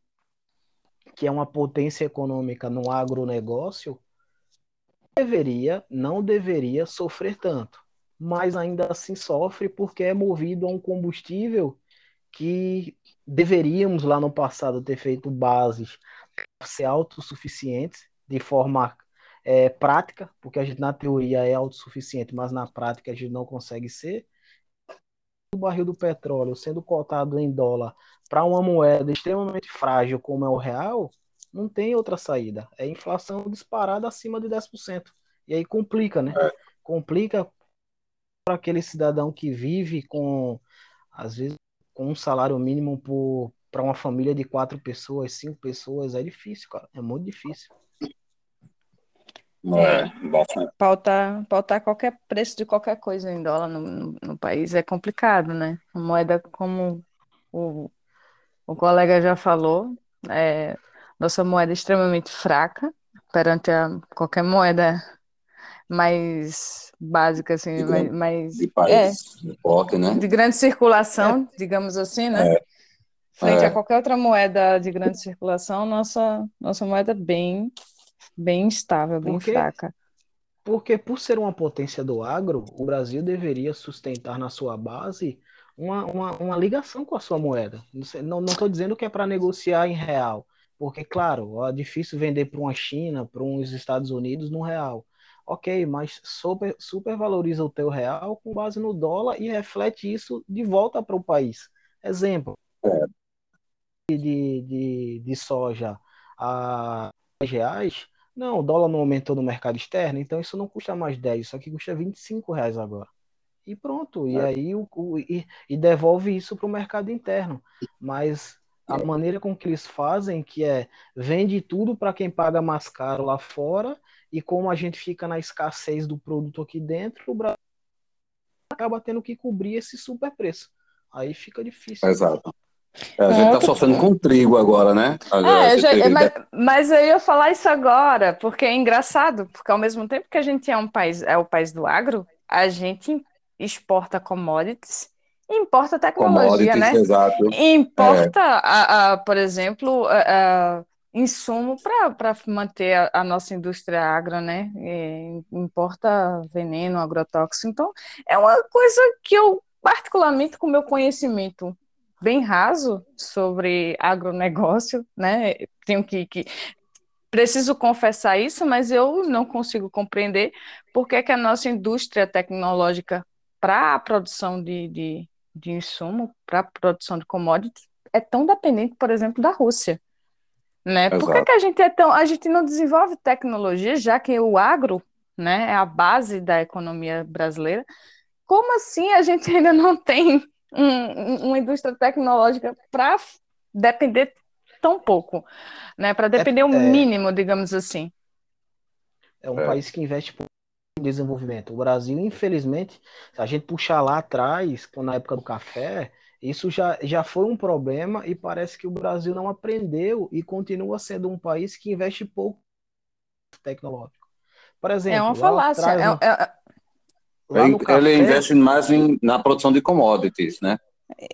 que é uma potência econômica no agronegócio, deveria, não deveria sofrer tanto, mas ainda assim sofre porque é movido a um combustível que deveríamos lá no passado ter feito bases ser autossuficientes de forma é, prática, porque a gente na teoria é autossuficiente, mas na prática a gente não consegue ser. O barril do petróleo sendo cotado em dólar para uma moeda extremamente frágil como é o real, não tem outra saída. É inflação disparada acima de 10%. E aí complica, né? Complica para aquele cidadão que vive com, às vezes, com um salário mínimo para uma família de quatro pessoas, cinco pessoas. É difícil, cara. É muito difícil. É, bastante. Pautar, pautar qualquer preço de qualquer coisa em dólar no, no, no país é complicado, né? A moeda, como o, o colega já falou, é, nossa moeda é extremamente fraca perante a qualquer moeda mais básica, assim, De mais, grande- mais De é, país forte, né? de grande circulação, digamos assim, né? É. Frente É. a qualquer outra moeda de grande circulação, nossa, nossa moeda é bem, bem instável, bem Por quê? fraca. Porque por ser uma potência do agro, o Brasil deveria sustentar na sua base uma, uma, uma ligação com a sua moeda. Não estou dizendo que é para negociar em real, porque, claro, é difícil vender para uma China, para uns Estados Unidos no real. Ok, mas super, supervaloriza o teu real com base no dólar e reflete isso de volta para o país. Exemplo, de, de, de soja a 10 reais, não, o dólar não aumentou no mercado externo, então isso não custa mais 10, isso aqui custa 25 reais agora. E pronto, e É. aí o, o- e, e devolve isso para o mercado interno. Mas a É. maneira com que eles fazem, que é vende tudo para quem paga mais caro lá fora, e como a gente fica na escassez do produto aqui dentro, o Brasil acaba tendo que cobrir esse super preço. Aí fica difícil. Exato. É, a gente É, está outra- sofrendo com trigo agora, né? Agora, É, já- mas, mas eu ia falar isso agora, porque é engraçado, porque ao mesmo tempo que a gente é um país, é o país do agro, a gente exporta commodities importa tecnologia, né? exato. Importa, a, a, por exemplo, a insumo para manter a, a nossa indústria agro, né? E importa veneno, agrotóxico. Então, é uma coisa que eu, particularmente com o meu conhecimento bem raso sobre agronegócio, né? Tenho que, que preciso confessar isso, mas eu não consigo compreender por que, que a nossa indústria tecnológica para a produção de, de, de insumo, para a produção de commodities, é tão dependente, por exemplo, da Rússia. Né? Por que, que a gente é tão, a gente não desenvolve tecnologia, já que o agro, né, é a base da economia brasileira? Como assim a gente [laughs] ainda não tem um- um- uma indústria tecnológica para depender tão pouco, né? Para depender o é. mínimo, digamos assim. É um É. país que investe pouco em desenvolvimento. O Brasil, infelizmente, se a gente puxar lá atrás, na época do café, isso já, já foi um problema e parece que o Brasil não aprendeu e continua sendo um país que investe pouco tecnológico. Por exemplo, É uma lá falácia. atrás, é- é- Ele, no café, ele investe mais em- na produção de commodities, né?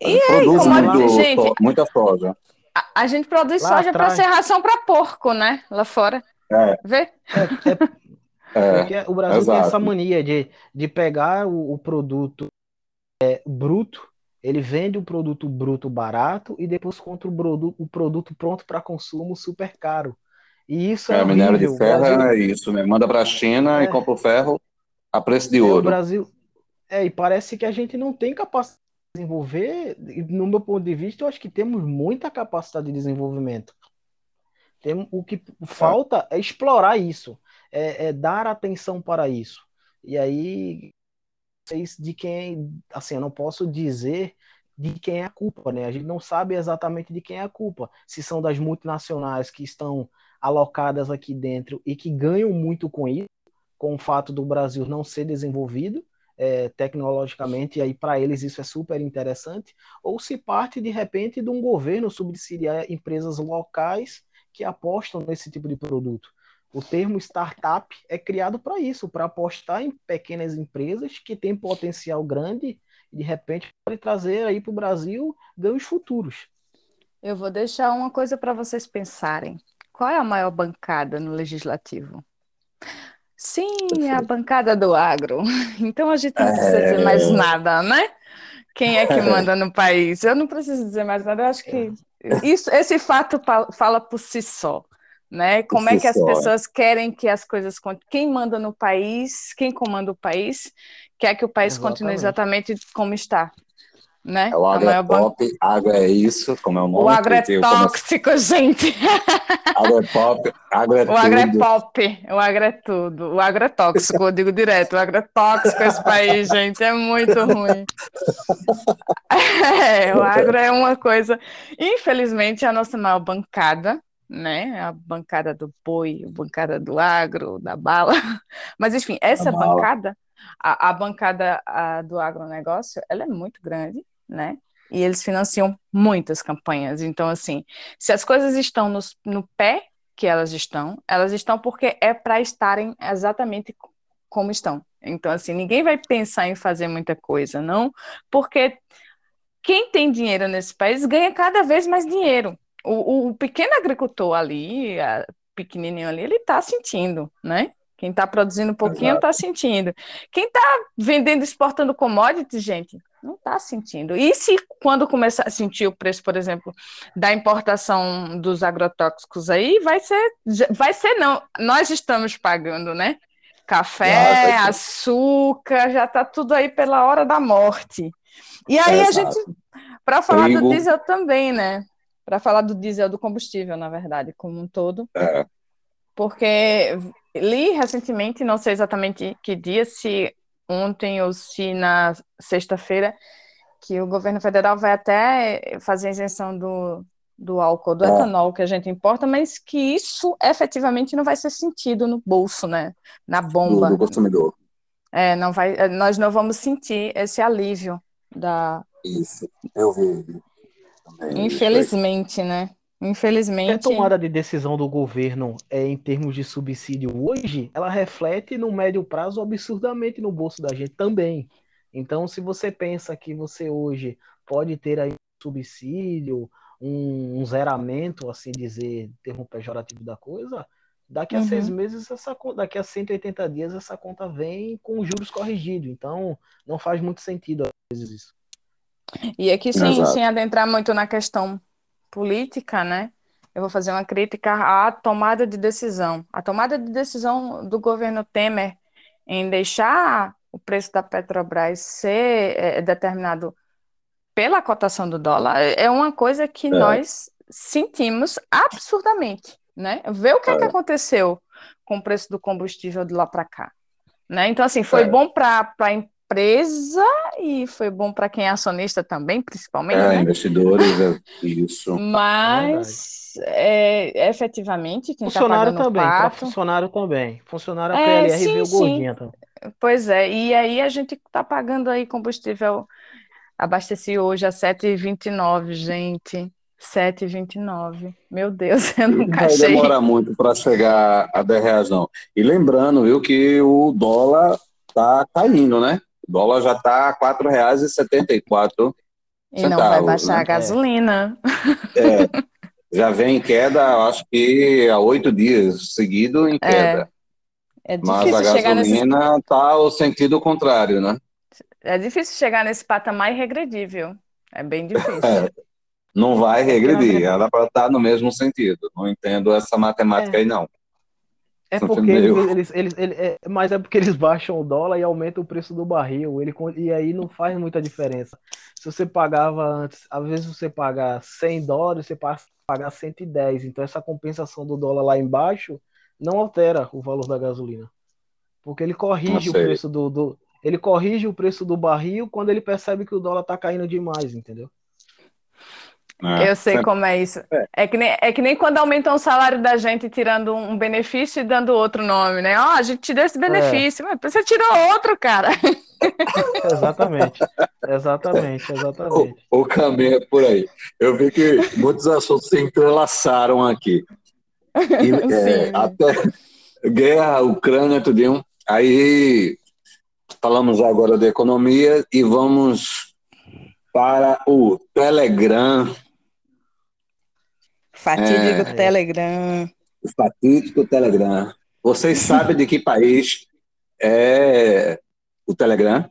E Ele produz commodities, muito, gente? so- muita soja. a, a gente produz Lá soja para ser ração para porco, né? Lá fora. É, Vê? é, é é, Porque o Brasil tem exato. essa mania de, de pegar o, o produto é, bruto, ele vende o produto bruto barato e depois compra o produto, o produto pronto para consumo super caro. E isso é, É, minério de ferro Brasil, é isso, né? Manda para a China É. e compra o ferro a preço de é, o ouro. Brasil é, e parece que a gente não tem capacidade de desenvolver, no meu ponto de vista, eu acho que temos muita capacidade de desenvolvimento. Tem, o que falta é explorar isso, é, é dar atenção para isso. E aí, de quem, assim, eu não posso dizer de quem é a culpa, né? A gente não sabe exatamente de quem é a culpa. Se são das multinacionais que estão alocadas aqui dentro e que ganham muito com isso, com o fato do Brasil não ser desenvolvido é, tecnologicamente, e aí para eles isso é super interessante, ou se parte de repente de um governo subsidiar empresas locais que apostam nesse tipo de produto. O termo startup é criado para isso, para apostar em pequenas empresas que têm potencial grande e de repente pode trazer aí para o Brasil ganhos futuros. Eu vou deixar uma coisa para vocês pensarem. Qual é a maior bancada no legislativo? Sim, é a bancada do agro. [laughs] Então a gente não precisa dizer É. mais nada, né? Quem é que manda no país? Eu não preciso dizer mais nada. Eu acho que isso, esse fato fala por si só, né? Como é si que as só, é. pessoas querem que as coisas quem manda no país, quem comanda o país, quer que o país continue Exatamente. exatamente como está, né? É o A agro maior é é isso, como é o nome. O agro é tóxico, gente. Agro é pop, agro é O agro é tudo. pop, o agro é tudo. O agro é tóxico, eu digo direto. O agro é tóxico esse país, [laughs] gente, é muito ruim. É, o agro é uma coisa. Infelizmente, a nossa maior bancada, né? A bancada do boi, a bancada do agro, da bala. [laughs] Mas, enfim, essa bancada, a, a bancada a, do agronegócio, ela é muito grande, né? e eles financiam muitas campanhas. Então, assim, se as coisas estão no, no pé que elas estão, elas estão porque é para estarem exatamente como estão. Então, assim, ninguém vai pensar em fazer muita coisa, não, porque quem tem dinheiro nesse país ganha cada vez mais dinheiro. O, o pequeno agricultor ali, a, pequenininho ali, ele está sentindo, né? Quem está produzindo um pouquinho está sentindo. Quem está vendendo, exportando commodities, gente, não está sentindo. E se quando começar a sentir o preço, por exemplo, da importação dos agrotóxicos aí, vai ser, vai ser não. Nós estamos pagando, né? Café, Nossa, açúcar, já está tudo aí pela hora da morte. E aí é, a gente, para falar do diesel também, né? Para falar do diesel do combustível, na verdade, como um todo. É. Porque li recentemente, não sei exatamente que dia, se ontem ou se na sexta-feira, que o governo federal vai até fazer a isenção do, do álcool, do é. etanol que a gente importa, mas que isso efetivamente não vai ser sentido no bolso, né? Na bomba. Do, do consumidor. É, não vai, nós não vamos sentir esse alívio da. Isso, eu vi. Também, Infelizmente, né? Infelizmente. A tomada de decisão do governo é em termos de subsídio hoje, ela reflete no médio prazo absurdamente no bolso da gente também. Então, se você pensa que você hoje pode ter aí um subsídio, um, um zeramento, assim dizer, termo pejorativo da coisa, daqui a uhum. seis meses, essa, daqui a 180 dias, essa conta vem com juros corrigidos. Então, não faz muito sentido, às vezes, isso. E aqui, sem, sem adentrar muito na questão política, né? Eu vou fazer uma crítica à tomada de decisão. A tomada de decisão do governo Temer em deixar o preço da Petrobras ser é, determinado pela cotação do dólar é uma coisa que é. nós sentimos absurdamente, né? Ver o que, é. que é. aconteceu com o preço do combustível de lá para cá, né? Então assim foi é. bom para empresa e foi bom para quem é acionista também, principalmente. É, né? investidores, é isso. Mas é, efetivamente quem tá funcionário tá também, para funcionário também, funcionário a PLR é, sim, viu gordinha também. Pois é, e aí a gente está pagando aí combustível abasteci hoje a 7,29, gente. 7,29. Meu Deus, [laughs] eu nunca não achei. Não demora muito para chegar a 10 reais, não. E lembrando, viu, que o dólar tá caindo, né? O dólar já está a R$ 4,74. E não vai baixar né? a gasolina. É, já vem em queda, acho que há oito dias seguido em é. queda. É, é Mas a gasolina está nesse... o sentido contrário, né? É difícil chegar nesse patamar irregredível. É bem difícil. É, não vai regredir, ela estar no mesmo sentido. Não entendo essa matemática é. aí, não. É porque eles, eles, eles, eles é, mas é porque eles baixam o dólar e aumentam o preço do barril. Ele, e aí não faz muita diferença. Se você pagava antes, às vezes você pagar 100 dólares, você passa a pagar 110. Então essa compensação do dólar lá embaixo não altera o valor da gasolina. Porque ele corrige o preço do, do, ele corrige o preço do barril quando ele percebe que o dólar tá caindo demais, entendeu? É, eu sei como é isso. É. é. que nem, é que nem quando aumentam o salário da gente tirando um benefício e dando outro nome, né? Ó, oh, a gente te deu esse benefício, é. mas você tirou outro, cara. [laughs] exatamente, exatamente, exatamente. O, o caminho é por aí. Eu vi que muitos assuntos se entrelaçaram aqui. E, [laughs] é, até guerra, Ucrânia, tudo. Aí falamos agora de economia e vamos para o Telegram Fatídico é, Telegram. O fatídico Telegram. Vocês sabem de que país é o Telegram?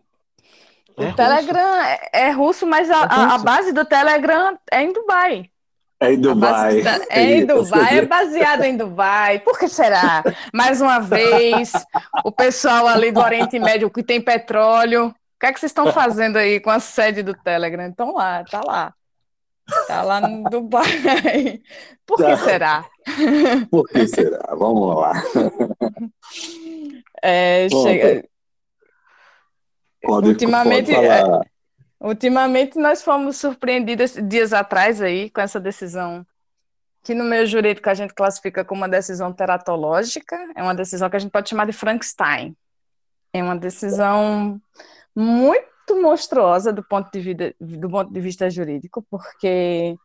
O é Telegram russo. É, é russo, mas a, a, a, base do Telegram é em Dubai. É em Dubai. É em Dubai, é baseado em Dubai. Por que será? Mais uma vez, o pessoal ali do Oriente Médio que tem petróleo. O que é que vocês estão fazendo aí com a sede do Telegram? Estão lá, tá lá. Tá lá no Dubai. [laughs] Por que tá. será? Por que será? Vamos lá. [laughs] É, chega... Pode, ultimamente, pode é, ultimamente nós fomos surpreendidos dias atrás aí com essa decisão que no meio jurídico a gente classifica como uma decisão teratológica, é uma decisão que a gente pode chamar de Frankenstein. É uma decisão muito muito monstruosa do ponto de, vida, do ponto de vista jurídico, porque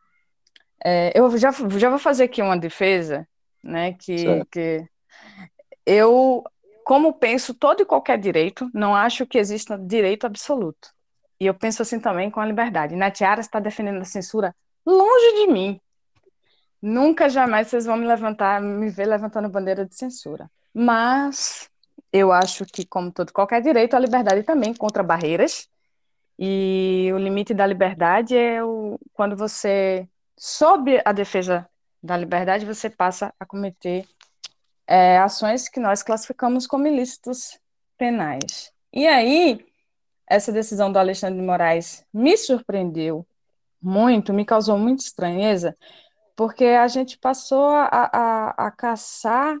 é, eu já, já vou fazer aqui uma defesa, né, que, que eu, como penso todo e qualquer direito, não acho que exista direito absoluto. E eu penso assim também com a liberdade. Natiara está defendendo a censura longe de mim. Nunca jamais vocês vão me levantar, me ver levantando bandeira de censura. Mas eu acho que, como todo qualquer direito, a liberdade também contra barreiras. E o limite da liberdade é o, quando você, sob a defesa da liberdade, você passa a cometer é, ações que nós classificamos como ilícitos penais. E aí, essa decisão do Alexandre de Moraes me surpreendeu muito, me causou muita estranheza, porque a gente passou a, a, a caçar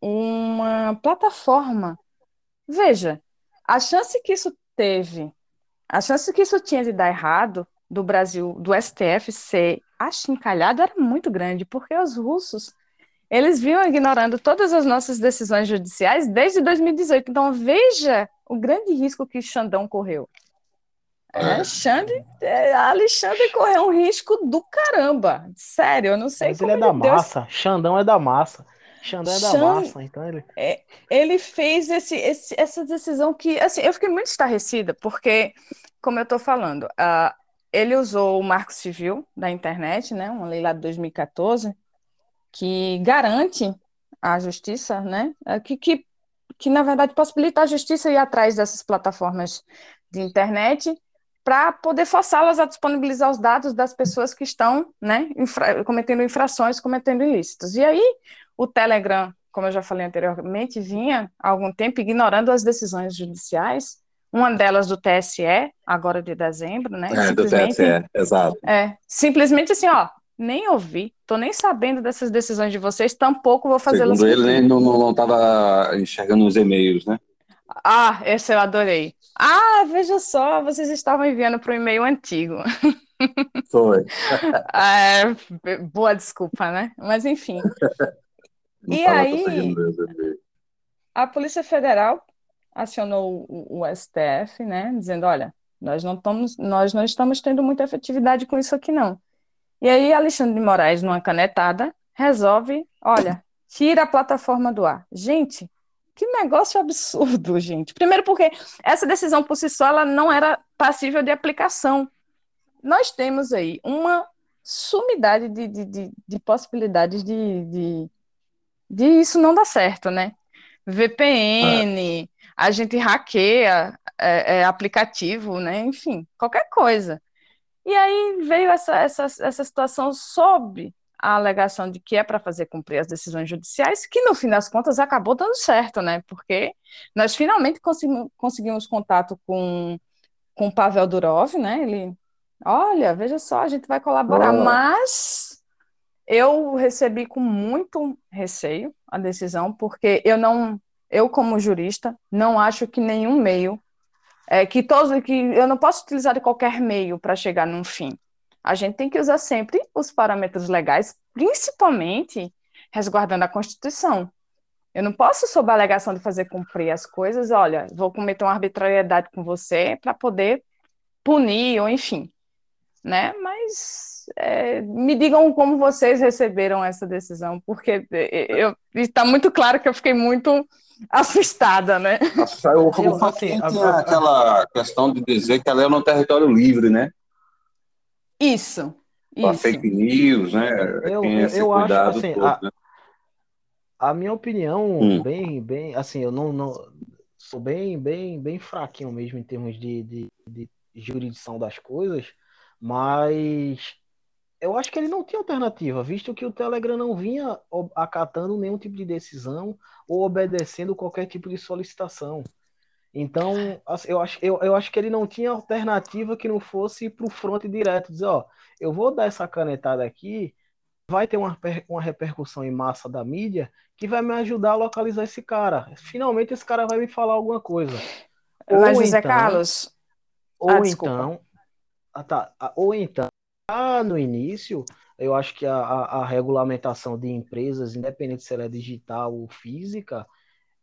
uma plataforma. Veja, a chance que isso teve, a chance que isso tinha de dar errado, do Brasil, do STF ser achincalhado, era muito grande, porque os russos, eles vinham ignorando todas as nossas decisões judiciais desde 2018. Então, veja o grande risco que Xandão correu. Alexandre, é, Alexandre correu um risco do caramba. Sério, eu não sei Mas como ele é da deu massa. Xandão é da massa. Xandão é da Xan- massa, então ele. É, ele fez esse, esse- essa decisão que, assim, eu fiquei muito estarrecida, porque, como eu estou falando, ah, ele usou o Marco Civil da internet, né, uma lei lá de 2014, que garante a justiça, né, eh, que, que, que, na verdade, possibilita a justiça ir atrás dessas plataformas de internet para poder forçá-las a disponibilizar os dados das pessoas que estão, né, infra- cometendo infrações, cometendo ilícitos. E aí, o Telegram, como eu já falei anteriormente, vinha há algum tempo ignorando as decisões judiciais, uma delas do TSE, agora de dezembro, né? É, do TSE, exato. é, simplesmente assim, ó, nem ouvi, tô nem sabendo dessas decisões de vocês, tampouco vou fazê-las Segundo ele, ele não não estava enxergando os e-mails, né? Ah, esse eu adorei. Ah, veja só, vocês estavam enviando para o e-mail antigo. Foi. [laughs] É, boa desculpa, né? Mas enfim. [laughs] Não E tava aí-. A Polícia Federal acionou o, o STF, né, dizendo, olha, nós não estamos, nós não estamos tendo muita efetividade com isso aqui, não. E aí Alexandre de Moraes, numa canetada, resolve, olha, tira a plataforma do ar. Gente, que negócio absurdo, [laughs] gente. Primeiro porque essa decisão por si só ela não era passível de aplicação. Nós temos aí uma sumidade de, de, de, de possibilidades de, de, isso não dar certo, né? VPN, a gente hackeia é, é, aplicativo, né? Enfim, qualquer coisa. E aí veio essa, essa, essa situação sob a alegação de que é para fazer cumprir as decisões judiciais, que no fim das contas acabou dando certo, né? Porque nós finalmente conseguimos, conseguimos contato com, com o Pavel Durov, né? Ele, olha, veja só, a gente vai colaborar, Oh. mas eu recebi com muito receio a decisão, porque eu não, eu como jurista, não acho que nenhum meio, é, que todos, que eu não posso utilizar de qualquer meio para chegar num fim. A gente tem que usar sempre os parâmetros legais, principalmente resguardando a Constituição. Eu não posso, sob a alegação de fazer cumprir as coisas, olha, vou cometer uma arbitrariedade com você para poder punir, ou enfim, né? Mas é, me digam como vocês receberam essa decisão, porque está muito claro que eu fiquei muito [laughs] assustada, né? O Eu, Faquin assim, a- a- aquela questão de dizer que ela era um território livre, né? Isso, isso. fake news, né? Eu- Tem eu- esse eu acho, cuidado assim, todo, a- né? A minha opinião, Hum. bem, bem, assim, eu não, não sou bem, bem, bem fraquinho mesmo em termos de, de, de jurisdição das coisas, mas eu acho que ele não tinha alternativa, visto que o Telegram não vinha acatando nenhum tipo de decisão ou obedecendo qualquer tipo de solicitação. Então, assim, eu acho, eu, eu acho que ele não tinha alternativa que não fosse para o front direto, dizer, ó, eu vou dar essa canetada aqui, vai ter uma, uma repercussão em massa da mídia que vai me ajudar a localizar esse cara. Finalmente esse cara vai me falar alguma coisa. Mas, Ou José então- Carlos, Ou Ah, então, ah, tá, ah, ou então, lá no início, eu acho que a, a, a regulamentação de empresas, independente se ela é digital ou física,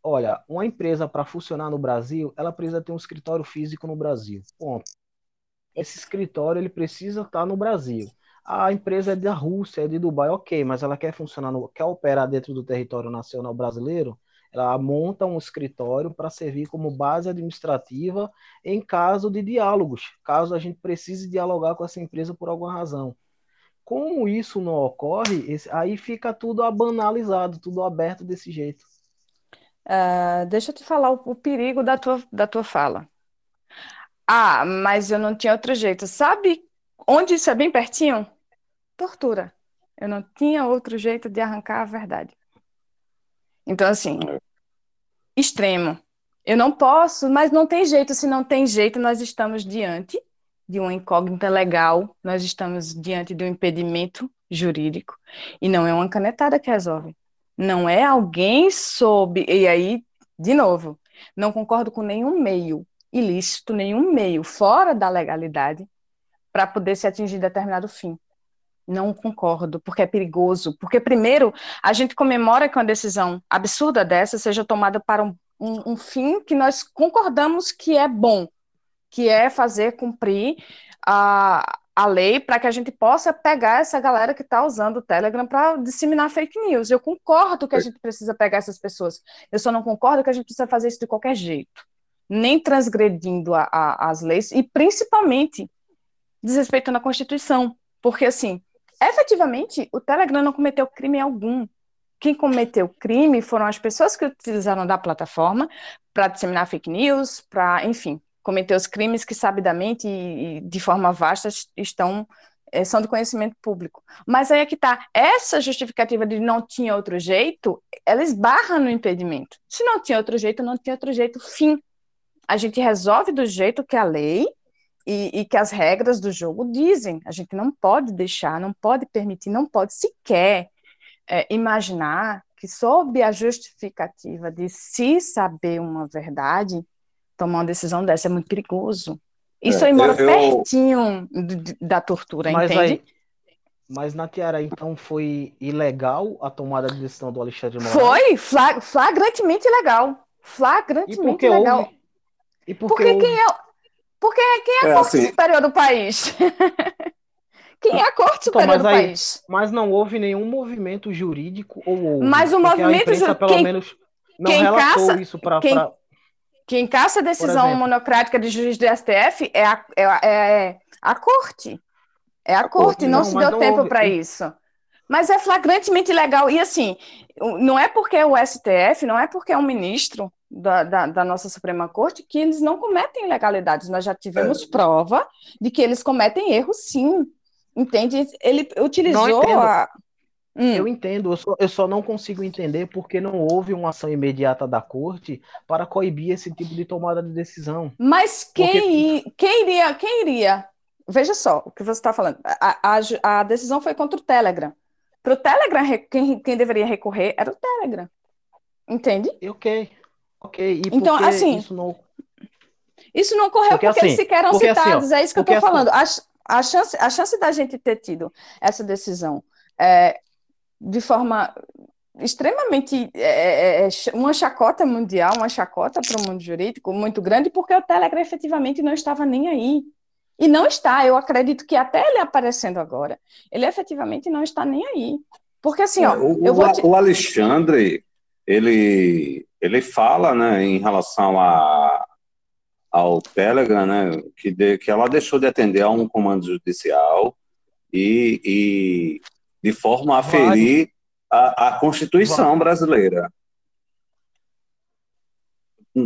olha, uma empresa para funcionar no Brasil, ela precisa ter um escritório físico no Brasil. Ponto. Esse escritório ele precisa estar no Brasil. A empresa é da Rússia, é de Dubai, ok, mas ela quer funcionar, no, quer operar dentro do território nacional brasileiro, ela monta um escritório para servir como base administrativa em caso de diálogos, caso a gente precise dialogar com essa empresa por alguma razão. Como isso não ocorre, esse, aí fica tudo abanalizado, tudo aberto desse jeito. Uh, deixa eu te falar o, o, perigo da tua, da tua fala. Ah, mas eu não tinha outro jeito. Sabe onde isso é bem pertinho? Tortura. Eu não tinha outro jeito de arrancar a verdade. Então, assim, extremo. Eu não posso, mas não tem jeito. Se não tem jeito, nós estamos diante de uma incógnita legal, nós estamos diante de um impedimento jurídico. E não é uma canetada que resolve. Não é alguém sob. E aí, de novo, não concordo com nenhum meio ilícito, nenhum meio fora da legalidade para poder se atingir determinado fim. Não concordo, porque é perigoso. Porque, primeiro, a gente comemora que uma decisão absurda dessa seja tomada para um, um, um fim que nós concordamos que é bom, que é fazer cumprir a, a lei para que a gente possa pegar essa galera que está usando o Telegram para disseminar fake news. Eu concordo que a gente precisa pegar essas pessoas. Eu só não concordo que a gente precisa fazer isso de qualquer jeito, nem transgredindo a, a, as leis e principalmente desrespeitando a Constituição, porque assim, efetivamente, o Telegram não cometeu crime algum. Quem cometeu crime foram as pessoas que utilizaram da plataforma para disseminar fake news, para, enfim, cometer os crimes que sabidamente e, e de forma vasta estão é, são de conhecimento público. Mas aí é que está, essa justificativa de não tinha outro jeito, ela esbarra no impedimento. Se não tinha outro jeito, não tinha outro jeito, fim. A gente resolve do jeito que a lei e, e que as regras do jogo dizem. A gente não pode deixar, não pode permitir, não pode sequer é, imaginar que, sob a justificativa de se saber uma verdade, tomar uma decisão dessa, é muito perigoso. Isso é, aí mora eu, pertinho da tortura, mas entende? Aí, mas na Tiara, então, foi ilegal a tomada de decisão do Alexandre Moraes? Foi, flag, flagrantemente ilegal. Flagrantemente e ilegal. Houve... E por porque houve... quem é, porque quem é a é, Corte assim... Superior do país? [laughs] quem é a Corte então, Superior do aí, país? Mas não houve nenhum movimento jurídico ou houve? Mas o movimento jurídico. Pelo quem, menos não quem caça, isso para. Quem, pra quem caça a decisão monocrática de juiz do STF é a, é, é a corte. É a, a corte, corte, não, não se deu não tempo para isso. Mas é flagrantemente ilegal. E assim, não é porque é o STF, não é porque é um ministro da, da, da, nossa Suprema Corte que eles não cometem ilegalidades. Nós já tivemos é. prova de que eles cometem erros, sim. Entende? Ele utilizou a. Hum. Eu entendo, eu só, eu só, não consigo entender porque não houve uma ação imediata da corte para coibir esse tipo de tomada de decisão. Mas quem, porque... quem iria, quem iria? Veja só o que você está falando. A, a, a, decisão foi contra o Telegram. Para o Telegram, quem, quem deveria recorrer era o Telegram. Entende? Ok. Ok. E então, assim. Isso não, isso não ocorreu porque, porque assim, eles sequer eram citados. Assim, ó, é isso que eu estou falando. Assim, a, a, chance, a chance da gente ter tido essa decisão é, de forma extremamente é, é, é uma chacota mundial, uma chacota para o mundo jurídico muito grande, porque o Telegram efetivamente não estava nem aí. E não está, eu acredito que até ele aparecendo agora, ele efetivamente não está nem aí. Porque assim, ó, o, o, te... o Alexandre, ele, ele fala, né, em relação a, ao Telegram, né, que, de, que ela deixou de atender a um comando judicial e, e de forma a ferir a, a Constituição brasileira.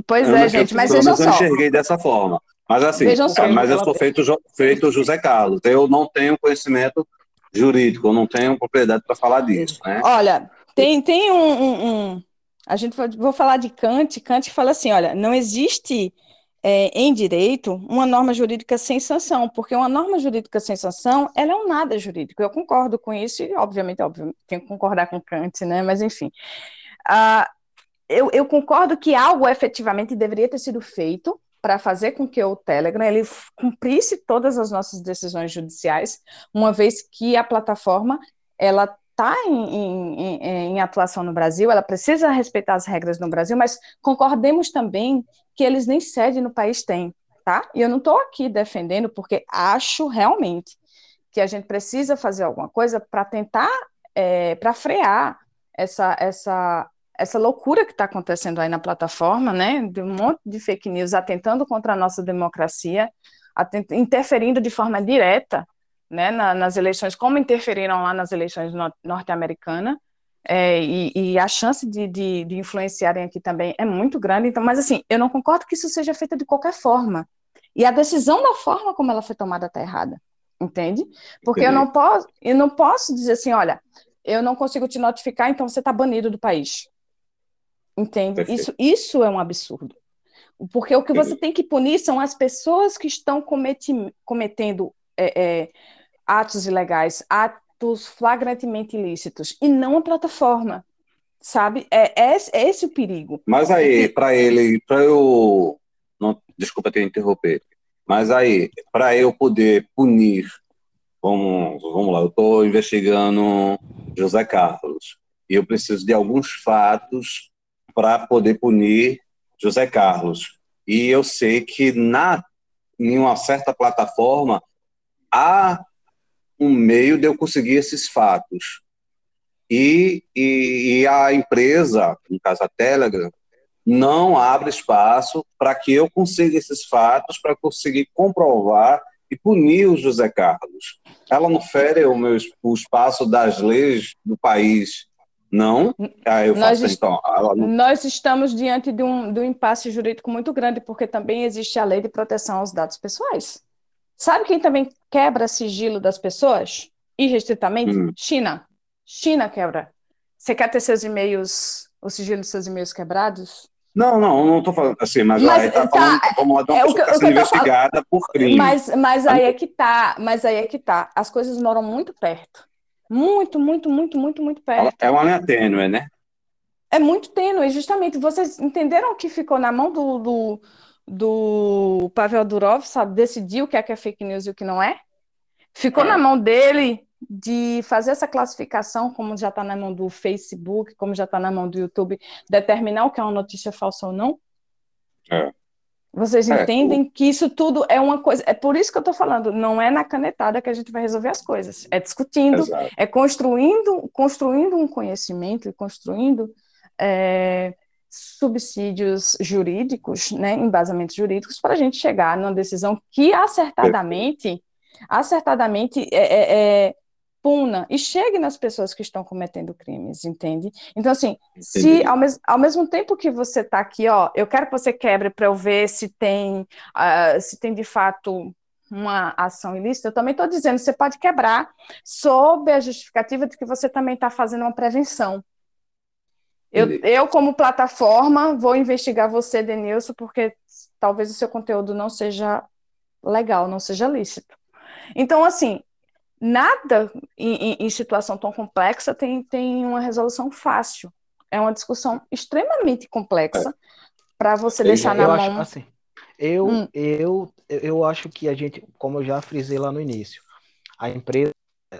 Pois é, gente, mas vejam só. Eu enxerguei dessa forma. Mas assim, mas eu sou feito, feito José Carlos. Eu não tenho conhecimento jurídico, eu não tenho propriedade para falar disso, né? Olha, tem, tem um, um, a gente vou falar de Kant. Kant fala assim, olha, não existe é, em direito uma norma jurídica sem sanção, porque uma norma jurídica sem sanção, ela é um nada jurídico. Eu concordo com isso, e obviamente, óbvio, tenho que concordar com Kant, né? Mas enfim. Uh, eu, eu concordo que algo efetivamente deveria ter sido feito para fazer com que o Telegram ele cumprisse todas as nossas decisões judiciais, uma vez que a plataforma ela está em, em, em, atuação no Brasil, ela precisa respeitar as regras no Brasil, mas concordemos também que eles nem sede no país têm, tá? E eu não estou aqui defendendo, porque acho realmente que a gente precisa fazer alguma coisa para tentar, é, para frear essa, essa, essa loucura que está acontecendo aí na plataforma, né? De um monte de fake news atentando contra a nossa democracia, interferindo de forma direta né, na, nas eleições, como interferiram lá nas eleições no, norte-americanas, é, e, e, a chance de, de, de, influenciarem aqui também é muito grande. Então, mas assim, eu não concordo que isso seja feito de qualquer forma. E a decisão da forma como ela foi tomada está errada, entende? Porque eu não posso, eu não posso dizer assim, olha, eu não consigo te notificar, então você está banido do país. Entende? Isso, isso é um absurdo. Porque o que você tem que punir são as pessoas que estão cometi, cometendo é, é, atos ilegais, atos flagrantemente ilícitos, e não a plataforma, sabe? É, é, é esse o perigo. Mas aí, para ele, para eu. Não, desculpa te interromper, mas aí, para eu poder punir, vamos, vamos lá, eu estou investigando José Carlos, e eu preciso de alguns fatos para poder punir José Carlos. E eu sei que na, em uma certa plataforma há um meio de eu conseguir esses fatos. E, e, e a empresa, no caso a Telegram, não abre espaço para que eu consiga esses fatos, para conseguir comprovar e punir o José Carlos. Ela não fere o, meu, o espaço das leis do país, não? Aí eu nós, faço, então, não... nós estamos diante de um, de um impasse jurídico muito grande, porque também existe a lei de proteção aos dados pessoais. Sabe quem também quebra sigilo das pessoas? Irrestritamente? Hum. China. China quebra. Você quer ter seus e-mails, o sigilo dos seus e-mails quebrados? Não, não, não estou falando assim, mas, mas aí tá, tá falando como uma é, pessoa que, investigada por crime. Mas, mas aí é que tá, mas aí é que tá. As coisas moram muito perto. Muito, muito, muito, muito, muito perto. É uma linha tênue, né? É muito tênue, justamente. Vocês entenderam que ficou na mão do, do do Pavel Durov, sabe, decidir o que é, que é fake news e o que não é. Ficou é. na mão dele de fazer essa classificação, como já está na mão do Facebook, como já está na mão do YouTube, determinar o que é uma notícia falsa ou não. É. Vocês é, entendem o... que isso tudo é uma coisa. É por isso que eu estou falando, não é na canetada que a gente vai resolver as coisas. É discutindo, Exato. é construindo, construindo um conhecimento e construindo é, subsídios jurídicos, né, embasamentos jurídicos, para a gente chegar numa decisão que acertadamente, acertadamente é, é, é, puna e chegue nas pessoas que estão cometendo crimes, entende? Então, assim, se ao, mes ao mesmo tempo que você está aqui, ó, eu quero que você quebre para eu ver se tem, uh, se tem de fato uma ação ilícita, eu também estou dizendo, você pode quebrar sob a justificativa de que você também está fazendo uma prevenção. Eu, eu, como plataforma, vou investigar você, Denilson, porque talvez o seu conteúdo não seja legal, não seja lícito. Então, assim, nada em, em, situação tão complexa tem, tem uma resolução fácil. É uma discussão extremamente complexa é. para você eu, deixar eu na acho, mão. Assim, eu, hum. eu, eu acho que a gente, como eu já frisei lá no início, a empresa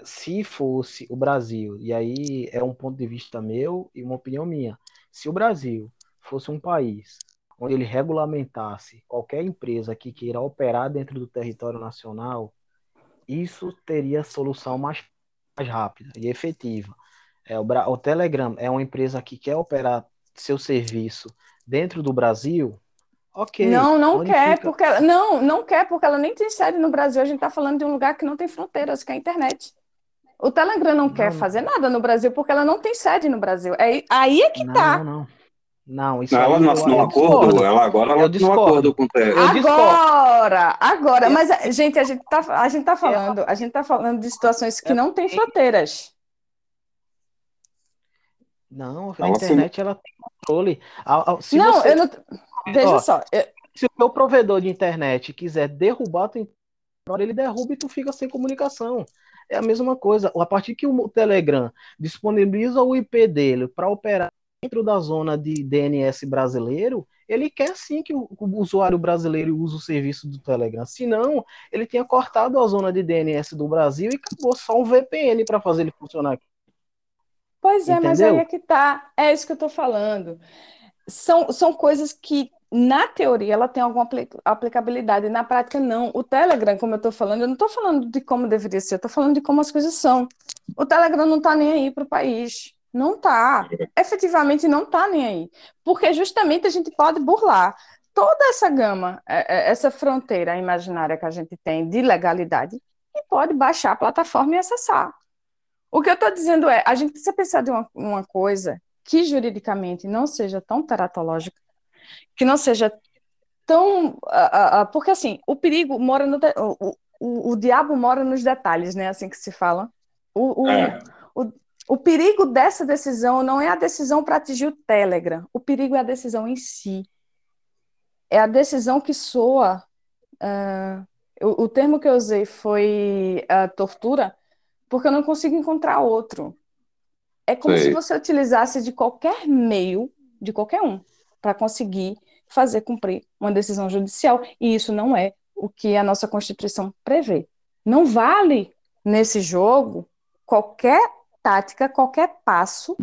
se fosse o Brasil, e aí é um ponto de vista meu e uma opinião minha, se o Brasil fosse um país onde ele regulamentasse qualquer empresa que queira operar dentro do território nacional, isso teria solução mais, mais rápida e efetiva. É, o, o Telegram é uma empresa que quer operar seu serviço dentro do Brasil, Ok. Não, não quer, fica... porque ela, não, não quer, porque ela nem tem sede no Brasil. A gente está falando de um lugar que não tem fronteiras, que é a internet. O Telegram não, não quer fazer nada no Brasil porque ela não tem sede no Brasil. É, aí é que não, tá. Não, não. Não, isso não, ela não assinou um acordo, ela agora ela assinou um acordo com o Agora, agora, mas gente, a gente tá, a gente tá falando, a gente tá falando de situações que não tem fronteiras. Não, a internet ela tem controle. Se não, você... eu não. Veja Ó, só. Eu... Se o meu provedor de internet quiser derrubar a tua internet, ele derruba e tu fica sem comunicação. É a mesma coisa. A partir que o Telegram disponibiliza o IP dele para operar dentro da zona de DNS brasileiro, ele quer sim que o, usuário brasileiro use o serviço do Telegram. Senão, ele tinha cortado a zona de DNS do Brasil e acabou só um VPN para fazer ele funcionar aqui. Pois é, Entendeu? mas aí é que tá. É isso que eu estou falando. São, são coisas que, na teoria, ela tem alguma aplicabilidade, na prática, não. O Telegram, como eu estou falando, eu não estou falando de como deveria ser, eu estou falando de como as coisas são. O Telegram não está nem aí para o país. Não está. Efetivamente não está nem aí. Porque justamente a gente pode burlar toda essa gama, é, é, essa fronteira imaginária que a gente tem de legalidade e pode baixar a plataforma e acessar. O que eu estou dizendo é, a gente precisa pensar de uma, uma coisa que juridicamente não seja tão teratológica, que não seja tão. Uh, uh, porque assim, o perigo mora no. O, o, o, diabo mora nos detalhes, né? Assim que se fala. O, o, é. o, o perigo dessa decisão não é a decisão para atingir o Telegram. O perigo é a decisão em si. É a decisão que soa. Uh, o, o, termo que eu usei foi tortura, porque eu não consigo encontrar outro. É como Sei. se você utilizasse de qualquer meio, de qualquer um, para conseguir fazer cumprir uma decisão judicial. E isso não é o que a nossa Constituição prevê. Não vale nesse jogo qualquer tática, qualquer passo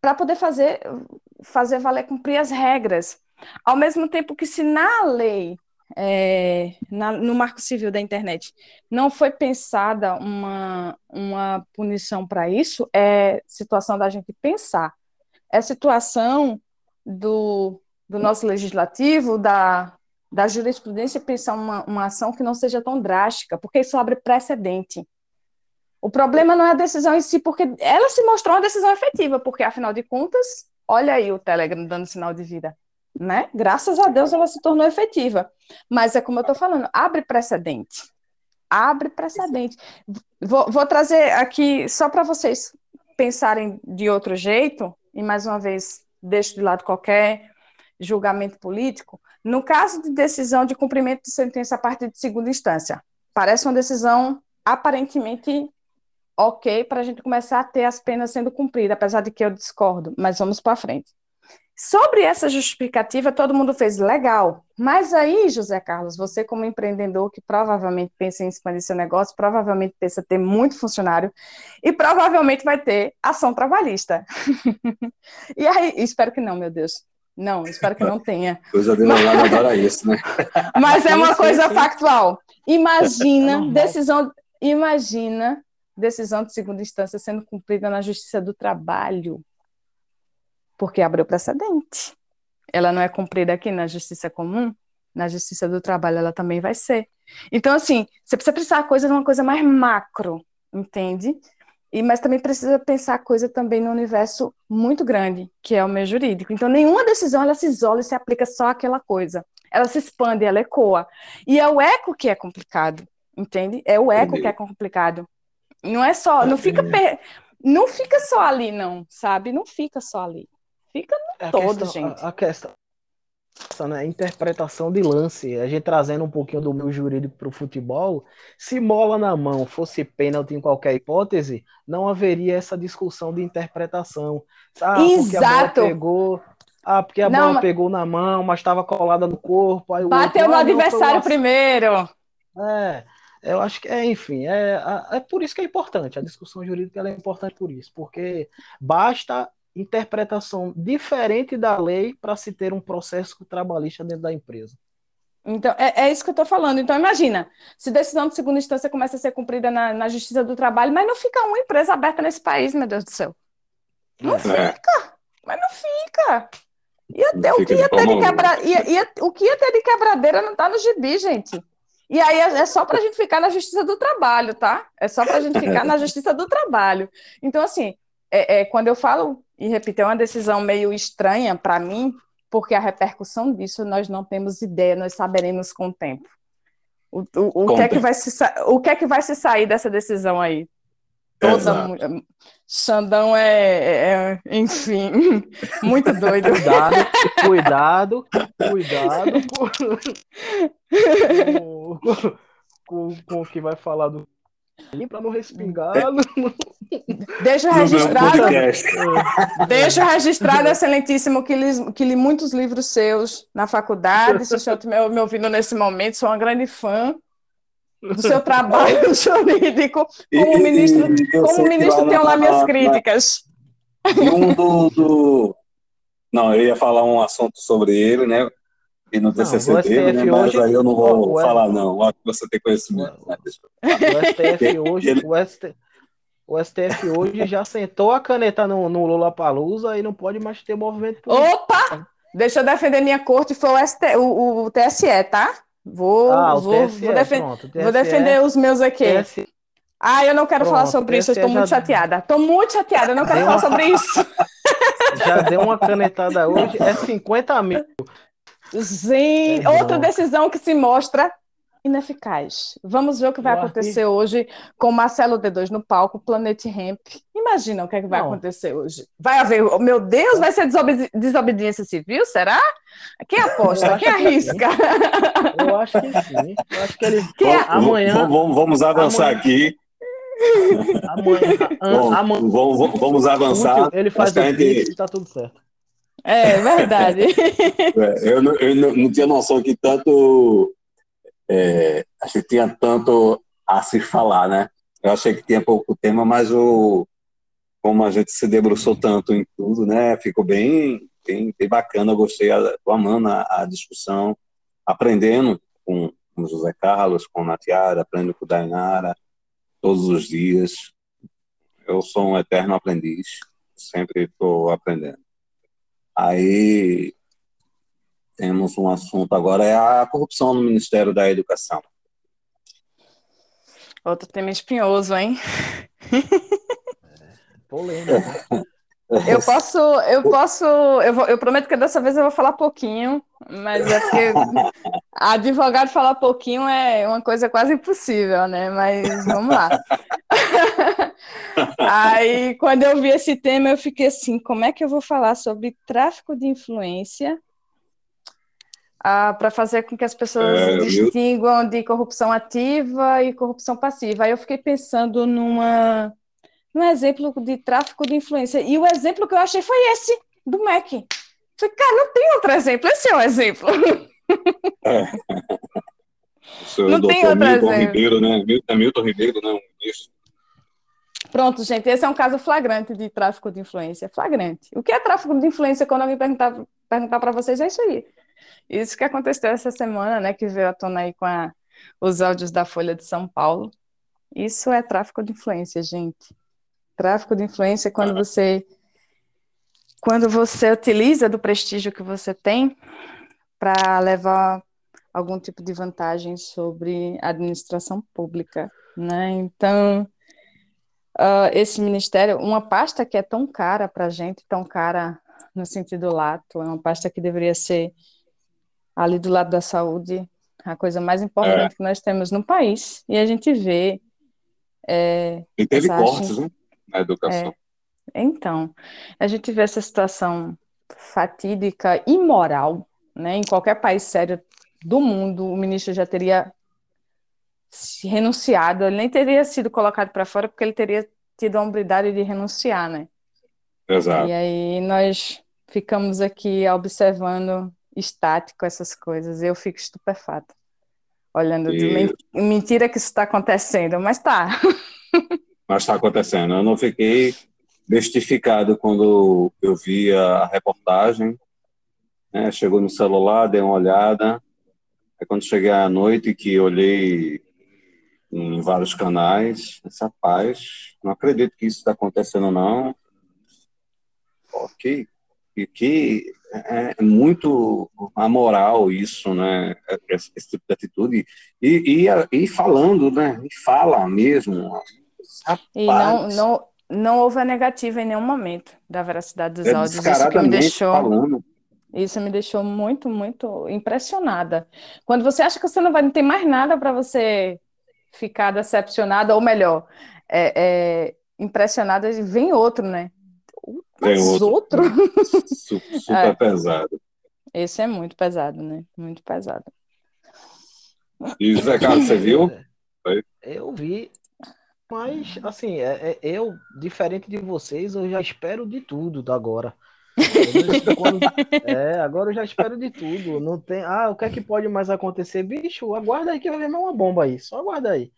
para poder fazer, fazer valer cumprir as regras. Ao mesmo tempo que, se na lei é, na, no Marco Civil da Internet não foi pensada uma, uma punição para isso, é situação da gente pensar. É situação do, do nosso legislativo, da, da jurisprudência, pensar uma, uma ação que não seja tão drástica, porque isso abre precedente. O problema não é a decisão em si, porque ela se mostrou uma decisão efetiva, porque, afinal de contas, olha aí o Telegram dando sinal de vida né? Graças a Deus ela se tornou efetiva. Mas é como eu estou falando, abre precedente. Abre precedente. Vou, vou trazer aqui só para vocês pensarem de outro jeito, e mais uma vez deixo de lado qualquer julgamento político. No caso de decisão de cumprimento de sentença a partir de segunda instância, parece uma decisão aparentemente ok para a gente começar a ter as penas sendo cumpridas, apesar de que eu discordo, mas vamos para frente. Sobre essa justificativa, todo mundo fez legal. Mas aí, José Carlos, você como empreendedor que provavelmente pensa em expandir seu negócio, provavelmente pensa ter muito funcionário e provavelmente vai ter ação trabalhista. [laughs] e aí, espero que não, meu Deus. Não, espero que não tenha. [laughs] Coisa de advogado adora isso, né? [laughs] Mas é uma coisa factual. Imagina é decisão, imagina decisão de segunda instância sendo cumprida na Justiça do Trabalho porque abriu precedente. Ela não é cumprida aqui na justiça comum, na justiça do trabalho ela também vai ser. Então, assim, você precisa pensar a coisa numa coisa mais macro, entende? E, mas também precisa pensar a coisa também no universo muito grande, que é o meio jurídico. Então, nenhuma decisão ela se isola e se aplica só àquela coisa. Ela se expande, ela ecoa. E é o eco que é complicado, entende? É o eco Entendi. que é complicado. Não é só, não fica, per... não fica só ali, não, sabe? Não fica só ali. Fica no é todo, questão, gente. A, a questão né, interpretação de lance, a gente trazendo um pouquinho do meu jurídico para o futebol, se mola na mão fosse pênalti em qualquer hipótese, não haveria essa discussão de interpretação. Ah, Exato. porque a bola pegou, ah, porque a não, bola mas... pegou na mão, mas estava colada no corpo. Aí Bateu outro, no ah, adversário não, primeiro. É, eu acho que é, enfim, é, é por isso que é importante. A discussão jurídica é importante por isso, porque basta interpretação diferente da lei para se ter um processo trabalhista dentro da empresa. Então, é, é isso que eu estou falando. Então, imagina, se decisão de segunda instância começa a ser cumprida na, na Justiça do Trabalho, mas não fica uma empresa aberta nesse país, meu Deus do céu. Não é. fica, mas não fica. Ia ter, o, que ia ter de quebra, ia, ia, o que ia ter de quebradeira não está no gibi, gente. E aí é, é só para a gente ficar na Justiça do Trabalho, tá? É só para a gente ficar na [laughs] Justiça do Trabalho. Então, assim, é, é, quando eu falo, e repito, é uma decisão meio estranha para mim, porque a repercussão disso nós não temos ideia, nós saberemos com o tempo. O, o, o que, é que vai se, o que é que vai se sair dessa decisão aí? Toda Xandão é, é, é, enfim, [laughs] muito doido. Cuidado, cuidado, cuidado [laughs] com, com, com o que vai falar do para não respingar. Deixa registrado. deixa registrado, excelentíssimo, que li, que li muitos livros seus na faculdade. Se o senhor estiver me ouvindo nesse momento, sou uma grande fã do seu trabalho [laughs] jurídico. Como ministro, como ministro tenho lá minhas críticas. E um do, do, Não, eu ia falar um assunto sobre ele, né? E no TCC o dele, né? STF Mas hoje- aí eu não vou o- falar, não. Acho que você tem conhecimento. né? O STF hoje, Ele- o, ST o STF hoje já sentou a caneta no, no Lula Palusa e não pode mais ter movimento político. Opa! Deixa eu defender minha corte, foi o, ST, o, o TSE, tá? Vou, ah, vou, TSE, vou, defen- pronto. vou defender os meus aqui. TSE Ah, eu não quero Pronto, falar sobre isso, estou muito já- chateada. Estou muito chateada, eu não quero Deu falar uma- sobre isso. [laughs] já deu uma canetada hoje, é 50 mil. Gente, É outra decisão que se mostra ineficaz. Vamos ver o que vai O acontecer hoje com Marcelo D2 no palco, Planet Ramp. Imagina o que, é que vai Não. acontecer hoje. Vai haver, oh, meu Deus, vai ser desobedi- desobediência civil? Será? Quem aposta? Quem que arrisca? Eu acho que sim. Eu acho que ele. Quem é- Amanhã. Vamos, avançar Amanhã- aqui. Amanhã. Bom, amanhã vamos, vamos- avançar. ele faz que o gente- Pix e tá tudo certo. É verdade. [laughs] É, eu não, eu não- não tinha noção que tanto. É, achei que tinha tanto a se falar, né? Eu achei que tinha pouco tema, mas o, como a gente se debruçou tanto em tudo, né? Ficou bem, bem, bem bacana. Eu gostei, tô amando a, a discussão, aprendendo com, com o José Carlos, com a Natiara, aprendendo com o Dainara, todos os dias. Eu sou um eterno aprendiz, sempre estou aprendendo. Aí temos um assunto agora, é a corrupção no Ministério da Educação. Outro tema espinhoso, hein? Polêmica. [laughs] Eu posso, eu posso, eu, vou- eu prometo que dessa vez eu vou falar pouquinho, mas é porque [laughs] advogado falar pouquinho é uma coisa quase impossível, né? Mas vamos lá. [laughs] Aí, quando eu vi esse tema, eu fiquei assim: como é que eu vou falar sobre tráfico de influência para fazer com que as pessoas É, distinguam de corrupção ativa e corrupção passiva? Aí eu fiquei pensando numa um exemplo de tráfico de influência. E o exemplo que eu achei foi esse, do MEC. Falei, cara, não tem outro exemplo, esse é o exemplo. [laughs] Senhor Não tem outro Milton exemplo. Ribeiro, né? É Milton Ribeiro, né? Um ministro. Pronto, gente, esse é um caso flagrante de tráfico de influência. Flagrante. O que é tráfico de influência? Quando alguém perguntar, perguntar para vocês, é isso aí. Isso que aconteceu essa semana, né? Que veio à tona aí com a- os áudios da Folha de São Paulo. Isso é tráfico de influência, gente. Tráfico de influência é quando você quando você utiliza do prestígio que você tem para levar algum tipo de vantagem sobre a administração pública, né? Então, ah, esse ministério, uma pasta que é tão cara para a gente, tão cara no sentido lato, é uma pasta que deveria ser ali do lado da saúde, a coisa mais importante que nós temos no país, e a gente vê E teve cortes, né? Na educação. Então, a gente vê essa situação fatídica e moral, né? Em qualquer país sério do mundo, o ministro já teria renunciado, ele nem teria sido colocado para fora porque ele teria tido a hombridade de renunciar, né? Exato. E aí nós ficamos aqui observando estático essas coisas. Eu fico estupefata. Olhando, de E- men- mentira que isso está acontecendo, mas tá. [laughs] Mas está acontecendo. Eu não fiquei bestificado quando eu vi a reportagem. né? Chegou no celular, dei uma olhada. Aí quando cheguei à noite, que olhei em vários canais, essa paz, não acredito que isso está acontecendo, não. Pô, que, que, é é muito amoral isso, né? Esse, esse tipo de atitude. E, e, e falando, né? E fala mesmo. E não, Rapaz. não, não houve a negativa em nenhum momento da veracidade dos É áudios. Isso que me deixou, falando. isso me deixou muito, muito impressionada. Quando você acha que você não vai não tem mais nada para você ficar decepcionada, ou melhor, é, é, impressionada, vem outro, né? Vem Mas outro. outro? Su- Super [laughs] É. pesado. Esse é muito pesado, né? Muito pesado. E José Carlos, você viu? Eu vi, mas assim, é, é- eu, diferente de vocês, eu já espero de tudo da agora. Quando- [laughs] é, agora eu já espero de tudo. Não tem, ah, o que é que pode mais acontecer? Bicho, aguarda aí que vai vir mais uma bomba aí. Só aguarda aí.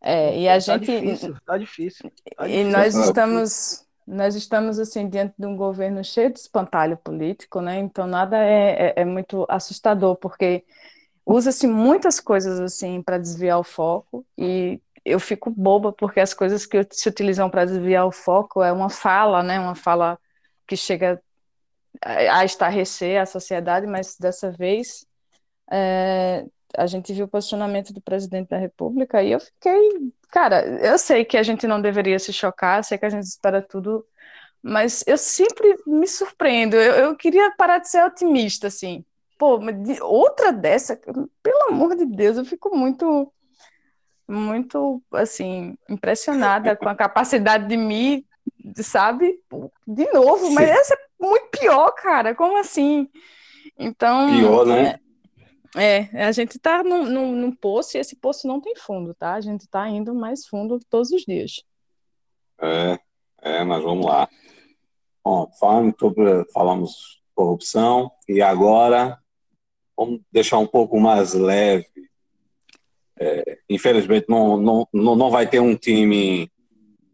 É, e a tá gente. difícil, tá difícil. tá E difícil. nós estamos, nós estamos assim diante de um governo cheio de espantalho político, né? Então nada é, é, é muito assustador, porque usa-se muitas coisas assim para desviar o foco e eu fico boba porque as coisas que se utilizam para desviar o foco é uma fala, né? Uma fala que chega a estarrecer a sociedade, mas dessa vez é, a gente viu o posicionamento do presidente da República e eu fiquei, cara, eu sei que a gente não deveria se chocar, sei que a gente espera tudo, mas eu sempre me surpreendo. Eu, eu queria parar de ser otimista, assim. Pô, outra dessa, pelo amor de Deus, eu fico muito, muito, assim, impressionada com a capacidade de me, sabe? De novo, mas essa é muito pior, cara. Como assim? Então. Pior, né? É, é, a gente está num, num, num, poço e esse poço não tem fundo, tá? A gente está indo mais fundo todos os dias. É, é, mas vamos lá. Bom, falamos sobre, falamos corrupção e agora vamos deixar um pouco mais leve. É, infelizmente não, não, não vai ter um time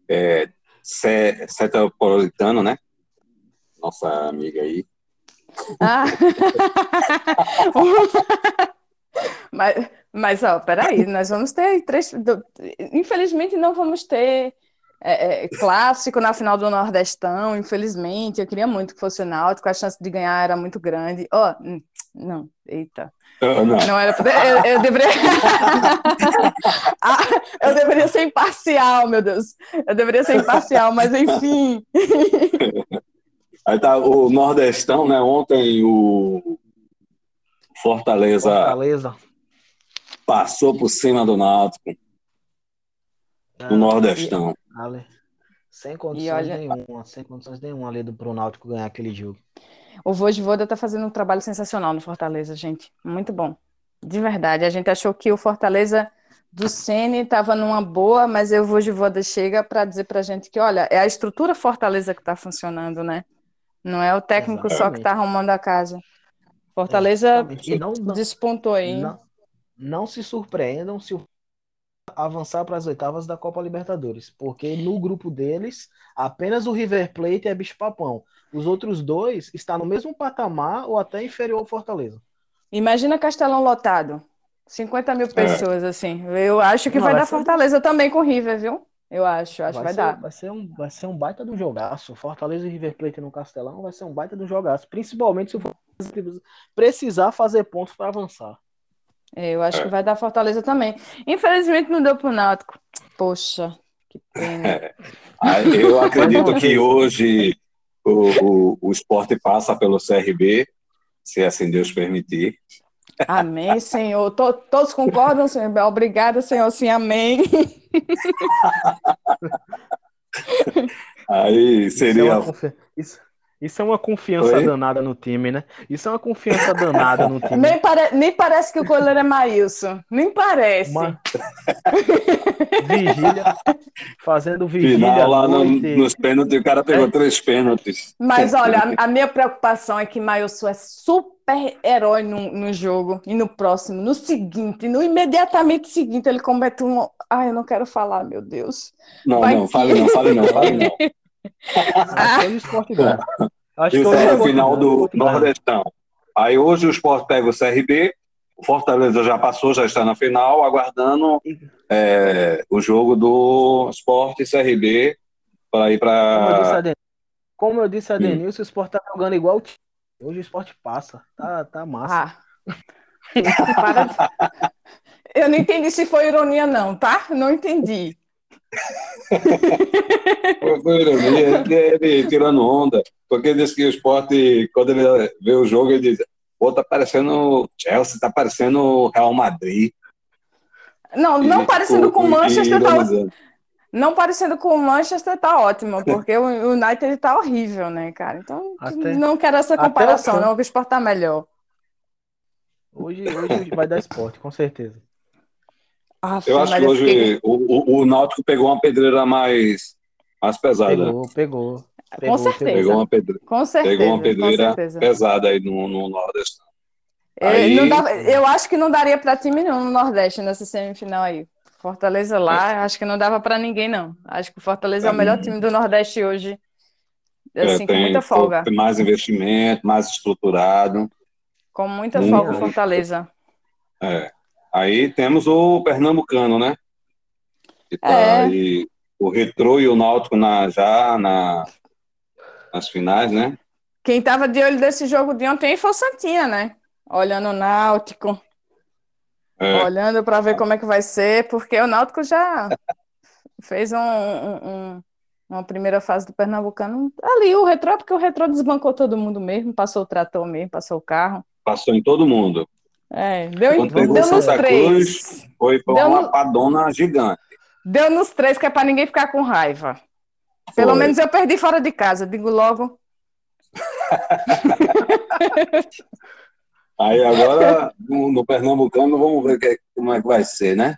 é, setropolitano, né? Nossa amiga aí, ah. [laughs] mas, mas, ó, peraí, nós vamos ter três. Infelizmente, não vamos ter é, é, clássico na final do Nordestão, infelizmente. Eu queria muito que fosse o Náutico, a chance de ganhar era muito grande. Ó, oh, não, eita. não. não era eu, eu deveria [laughs] ah, eu deveria ser imparcial, meu Deus. Eu deveria ser imparcial, mas enfim. [laughs] Aí tá o Nordestão, né? Ontem o Fortaleza, Fortaleza. passou por cima do Náutico. É, no Nordestão. Ale, sem condições olha... nenhuma, sem condições nenhuma ali do pro Náutico ganhar aquele jogo. O Vojvoda tá fazendo um trabalho sensacional no Fortaleza, gente. Muito bom. De verdade. A gente achou que o Fortaleza do Ceni estava numa boa, mas o Vojvoda chega para dizer pra gente que, olha, é a estrutura Fortaleza que está funcionando, né? Não é o técnico Exatamente. só que está arrumando a casa. Fortaleza não, não, despontou aí. Não, não se surpreendam se o avançar para as oitavas da Copa Libertadores, porque no grupo deles apenas o River Plate é bicho-papão. Os outros dois estão no mesmo patamar ou até inferior ao Fortaleza. Imagina Castelão lotado. 50 mil é. pessoas, é. assim. Eu acho que Não, vai, vai dar ser... Fortaleza também com o River, viu? Eu acho, acho vai que vai ser, dar. Vai ser, um, vai ser um baita do jogaço. Fortaleza e River Plate no Castelão vai ser um baita do jogaço. Principalmente se o Fortaleza precisar fazer pontos para avançar. É, eu acho é. que vai dar Fortaleza também. Infelizmente não deu pro Náutico. Poxa, que pena. É. Eu [laughs] acredito que hoje o, o, o esporte passa pelo CRB, se assim Deus permitir. Amém, Senhor. todos concordam, Senhor? Obrigada, Senhor. Sim, amém. [laughs] Aí seria. Isso, isso é uma confiança Oi? danada no time, né? Isso é uma confiança danada no [laughs] time. Nem, pare... Nem parece que o goleiro é Maílson. Nem parece. Uma... [laughs] vigília. Fazendo vigília. Final, lá no, nos pênaltis, o cara pegou é. três pênaltis. Mas olha, a, a minha preocupação é que Maílson é super herói no, no jogo e no próximo, no seguinte, no imediatamente seguinte, ele comete um. Ai, eu não quero falar, meu Deus. Não, Vai não, que... fale não, fale não, fale não. [laughs] [laughs] Ah. O esporte Acho Isso é o final do Nordestão. Aí hoje o esporte pega o CRB, o Fortaleza já passou, já está na final, aguardando é, o jogo do esporte CRB para ir para. Como eu disse a Denilson, hum. o esporte está jogando igual o time. Hoje o esporte passa. Tá, tá massa. Ah. [laughs] eu não entendi se foi ironia, não, tá? Não entendi. Ele tirando onda, porque ele disse que o esporte, quando ele vê o jogo, ele diz: pô, tá parecendo Chelsea, tá parecendo Real Madrid. Não, não e, parecendo com o Manchester, tá, não parecendo com o Manchester tá ótimo, porque o United tá horrível, né, cara? Então, até, não quero essa comparação, não, o esporte tá melhor. Hoje, hoje vai dar esporte, com certeza. Eu acho que hoje fiquei... o, o, o Náutico pegou uma pedreira mais, mais pesada. Pegou, pegou. pegou com certeza. Pegou uma pedreira, com certeza, pegou uma pedreira pesada aí no, no Nordeste. É, aí... Dá, eu acho que não daria para time nenhum no Nordeste nessa semifinal aí. Fortaleza lá, é. acho que não dava para ninguém, não. Acho que o Fortaleza é, é o melhor time do Nordeste hoje. assim, É, com muita folga. tem mais investimento, mais estruturado. Com muita folga, o Fortaleza. É. Aí temos o Pernambucano, né? Que tá É. aí, o Retrô e o Náutico na, já na, nas finais, né? Quem tava de olho desse jogo de ontem foi o Santinha, né? Olhando o Náutico, É. olhando para ver como é que vai ser, porque o Náutico já [laughs] fez um- um- um- uma primeira fase do Pernambucano ali, o Retrô, porque o Retrô desbancou todo mundo mesmo, passou o trator mesmo, passou o carro. Passou em todo mundo. É, deu, em- deu nos três. Cruz, Foi, Deu uma no- padona gigante. Deu nos três, que é para ninguém ficar com raiva. Pelo Foi. menos eu perdi fora de casa, digo logo. [laughs] Aí agora, no, no Pernambucano, vamos ver que- como é que vai ser, né?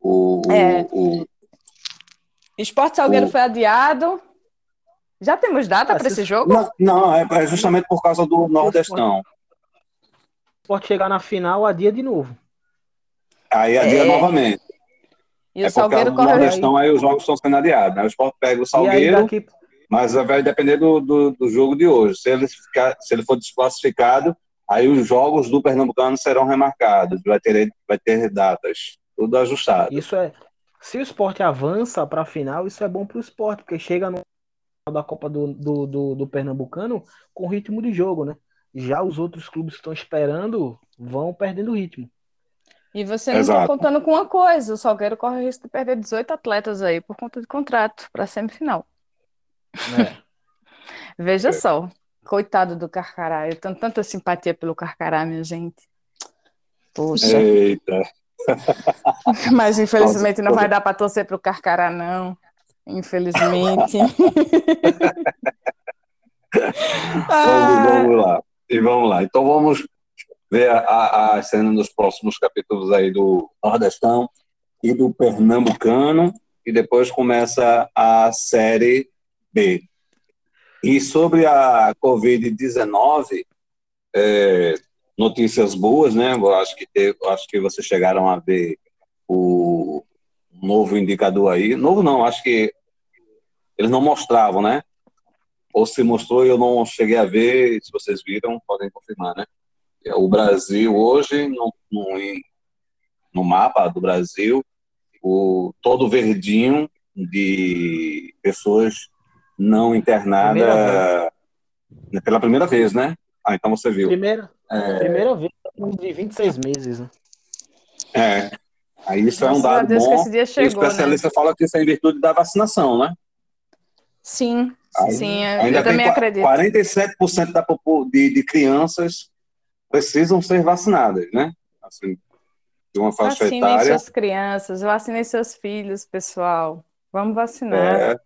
O, o- É. o- Esporte Salgueiro O- foi adiado. Já temos data Ah, para se- esse jogo? Não, não, é justamente por causa do Nordestão. Pode chegar na final, a dia de novo. Aí adia É. novamente. E é o Salgueiro corre. Nordestão aí os jogos estão sendo adiados. Né? O Sport pega o aí Salgueiro, daqui, mas vai depender do, do, do jogo de hoje. Se ele, ficar, se ele for desclassificado, aí os jogos do Pernambucano serão remarcados. Vai ter, vai ter datas. Tudo ajustado. isso é. Se o esporte avança para a final, isso é bom para o esporte, porque chega no final da Copa do, do, do, do Pernambucano com ritmo de jogo, né? Já os outros clubes que estão esperando vão perdendo ritmo. E você não está contando com uma coisa: o Salgueiro corre o risco de perder 18 atletas aí por conta de contrato para semifinal. né? [laughs] Veja só, coitado do Carcará. Eu tenho tanta simpatia pelo Carcará, minha gente. Poxa, Eita. [laughs] mas infelizmente não vai dar para torcer pro Carcará, não. Infelizmente. [laughs] Vamos, Ah, vamos lá. E vamos lá. Então vamos ver a, a, cena nos próximos capítulos aí do Nordestão e do Pernambucano. E depois começa a série B. E sobre a Covid-19, é, notícias boas, né? Eu acho que, teve, acho que vocês chegaram a ver o novo indicador aí. Novo não, acho que eles não mostravam, né? Ou se mostrou e eu não cheguei a ver, se vocês viram, podem confirmar, né? O Brasil hoje, no, no, no mapa do Brasil, o, todo verdinho de pessoas não internadas Primeira pela primeira vez, né? Ah, então você viu. Primeira, É, primeira vez de 26 meses, né? é. Aí isso é um dado Deus que bom. esse dia O né? especialista fala que isso é em virtude da vacinação, né? Sim, Aí, sim, eu, Ainda eu tem também qua- acredito. 47% da, de, de crianças precisam ser vacinadas, né? Assim, de uma faixa Vacinem etária. suas crianças, vacinem seus filhos, pessoal. Vamos vacinar. É. Tá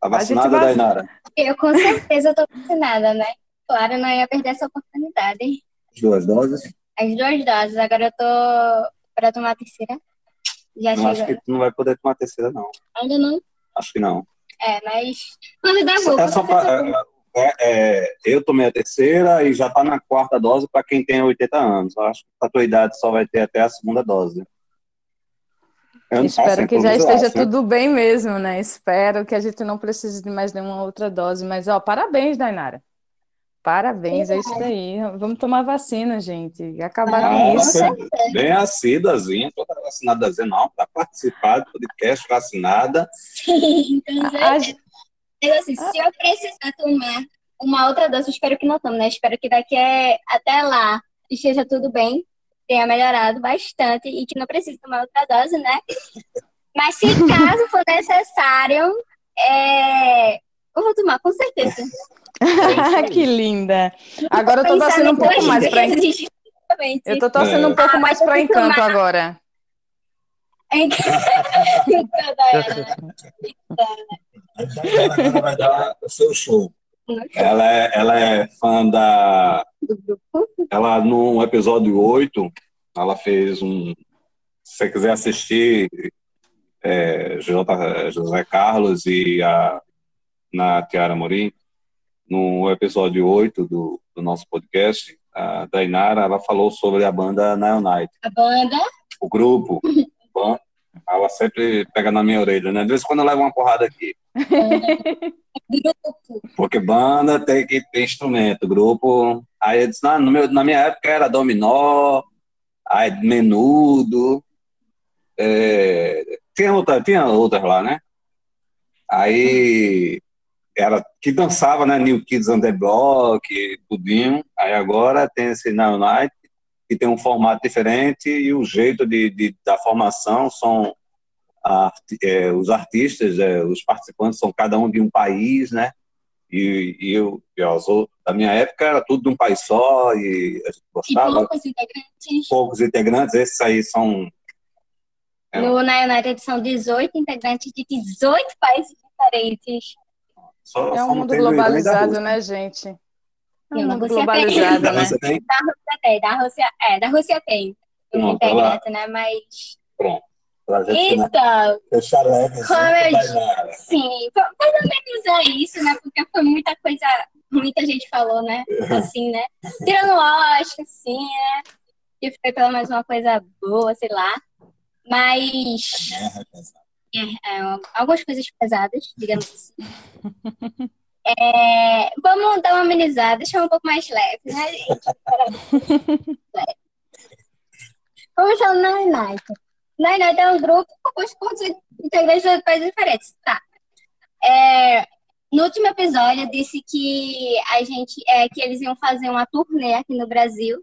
A vacinada, vac- Dainara? Eu com certeza estou vacinada, né? Claro, não ia perder essa oportunidade. As duas doses? As duas doses, agora eu tô para tomar a terceira. Já Não acho chega. que tu não vai poder tomar a terceira, não. Ainda não. Acho que não. É, mas quando. É com só certeza pra, vou. é, é, eu tomei a terceira e já tá na quarta dose para quem tem 80 anos. Eu acho que a tua idade só vai ter até a segunda dose. Eu, Espero assim, que já esteja acho, né? tudo bem mesmo, né? Espero que a gente não precise de mais nenhuma outra dose. Mas, ó, parabéns, Dainara. Parabéns, é isso daí. Vamos tomar vacina, gente. E acabar com Ah, isso. bem assíduazinha, toda vacinadazinha, não, para participar do podcast vacinada. Sim, certeza. Mas assim, se eu precisar tomar uma outra dose, eu espero que não tome, né? Espero que daqui a- até lá esteja tudo bem, tenha melhorado bastante e que não precise tomar outra dose, né? Mas se [laughs] caso for necessário, é, eu vou tomar, com certeza. Que linda. Agora eu tô torcendo um duas pouco mais para justamente. Eu tô torcendo É. um pouco Ah, mais para encanto agora. Ela vai dar o seu show. Ela é, ela é fã da. Ela, no episódio 8, ela fez um. Se você quiser assistir, é, J, José Carlos e a na Tiara Morim, no episódio 8 do, do nosso podcast, a Dainara ela falou sobre a banda Night. A banda, o grupo, [laughs] Ela sempre pega na minha orelha, né? De vez em quando eu levo uma porrada aqui. [laughs] Porque banda tem que ter instrumento, grupo. Aí eu disse, no meu, na minha época era dominó, aí menudo. É, tinha, outra, tinha outras lá, né? Aí era que dançava, né? New Kids on the Block, tudinho. Aí agora tem esse Now Night, que tem um formato diferente e o jeito de, de da formação são é, os artistas, é, os participantes são cada um de um país, né? E, e eu, eu, da minha época era tudo de um país só e a gente gostava. E poucos integrantes. Poucos integrantes, esses aí são. É, no, na United são 18 integrantes de 18 países diferentes. Só, é um mundo globalizado, né, gente? É um mundo globalizado, né? Da Rússia tem? Da Rússia tem, da Rússia, é, da Rússia tem um integrante, né? Mas. Pronto. Gente né, então, fechar leve. Assim, eu, sim, pelo menos é isso, né? Porque foi muita coisa, muita gente falou, né? [laughs] Assim, né? Tirando lógico, assim, né? E foi pelo menos uma coisa boa, sei lá. Mas. É, é, algumas coisas pesadas, digamos assim. É, vamos dar uma amenizada, deixar um pouco mais leve, né, gente? [laughs] Vamos falar na United. Na é um grupo composto por integrantes de países diferentes. Tá. É, no último episódio, eu disse que a gente é, que eles iam fazer uma turnê aqui no Brasil,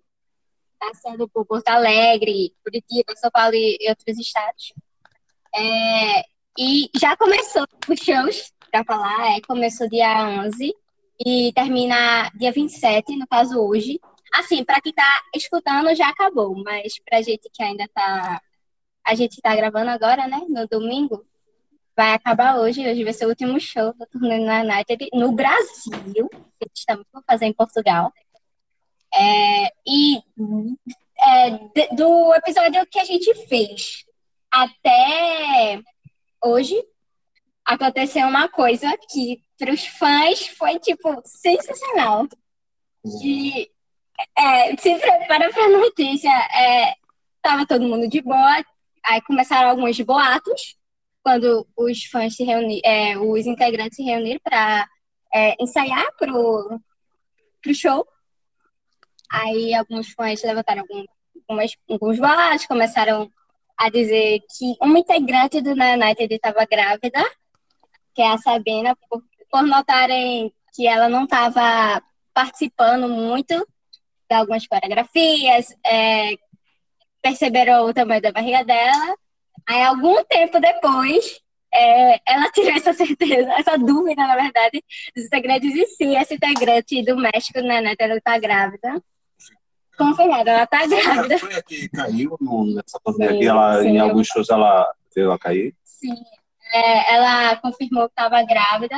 passando por Porto Alegre, Curitiba, São Paulo e outros estados. É, e já começou os shows para falar, é, começou dia 11 e termina dia 27, no caso hoje. Assim, para quem está escutando já acabou, mas para gente que ainda está a gente está gravando agora, né, no domingo, vai acabar hoje, hoje vai ser o último show do Turnê na United no Brasil, que estamos por fazer em Portugal. É, e é, do episódio que a gente fez até hoje, aconteceu uma coisa que para os fãs foi, tipo, sensacional. De, é, se prepara para a notícia. É, tava todo mundo de boa, aí começaram alguns boatos, quando os fãs se reuniram, é, os integrantes se reuniram para é, ensaiar pro, pro show. Aí alguns fãs levantaram algum, algumas, alguns boatos, começaram a dizer que uma integrante do United estava grávida, que é a Sabina, por, por notarem que ela não estava participando muito de algumas coreografias, é, perceberam o tamanho da barriga dela. Aí, algum tempo depois, é, ela [laughs] tirou essa certeza, essa dúvida, na verdade, dos integrantes e se essa integrante do México, né, né, ela tá grávida confirmado, ela tá grávida. Foi a que caiu no, nessa pandemia ela, sim, em alguns shows ela veio a cair? Sim, é, ela confirmou que estava grávida.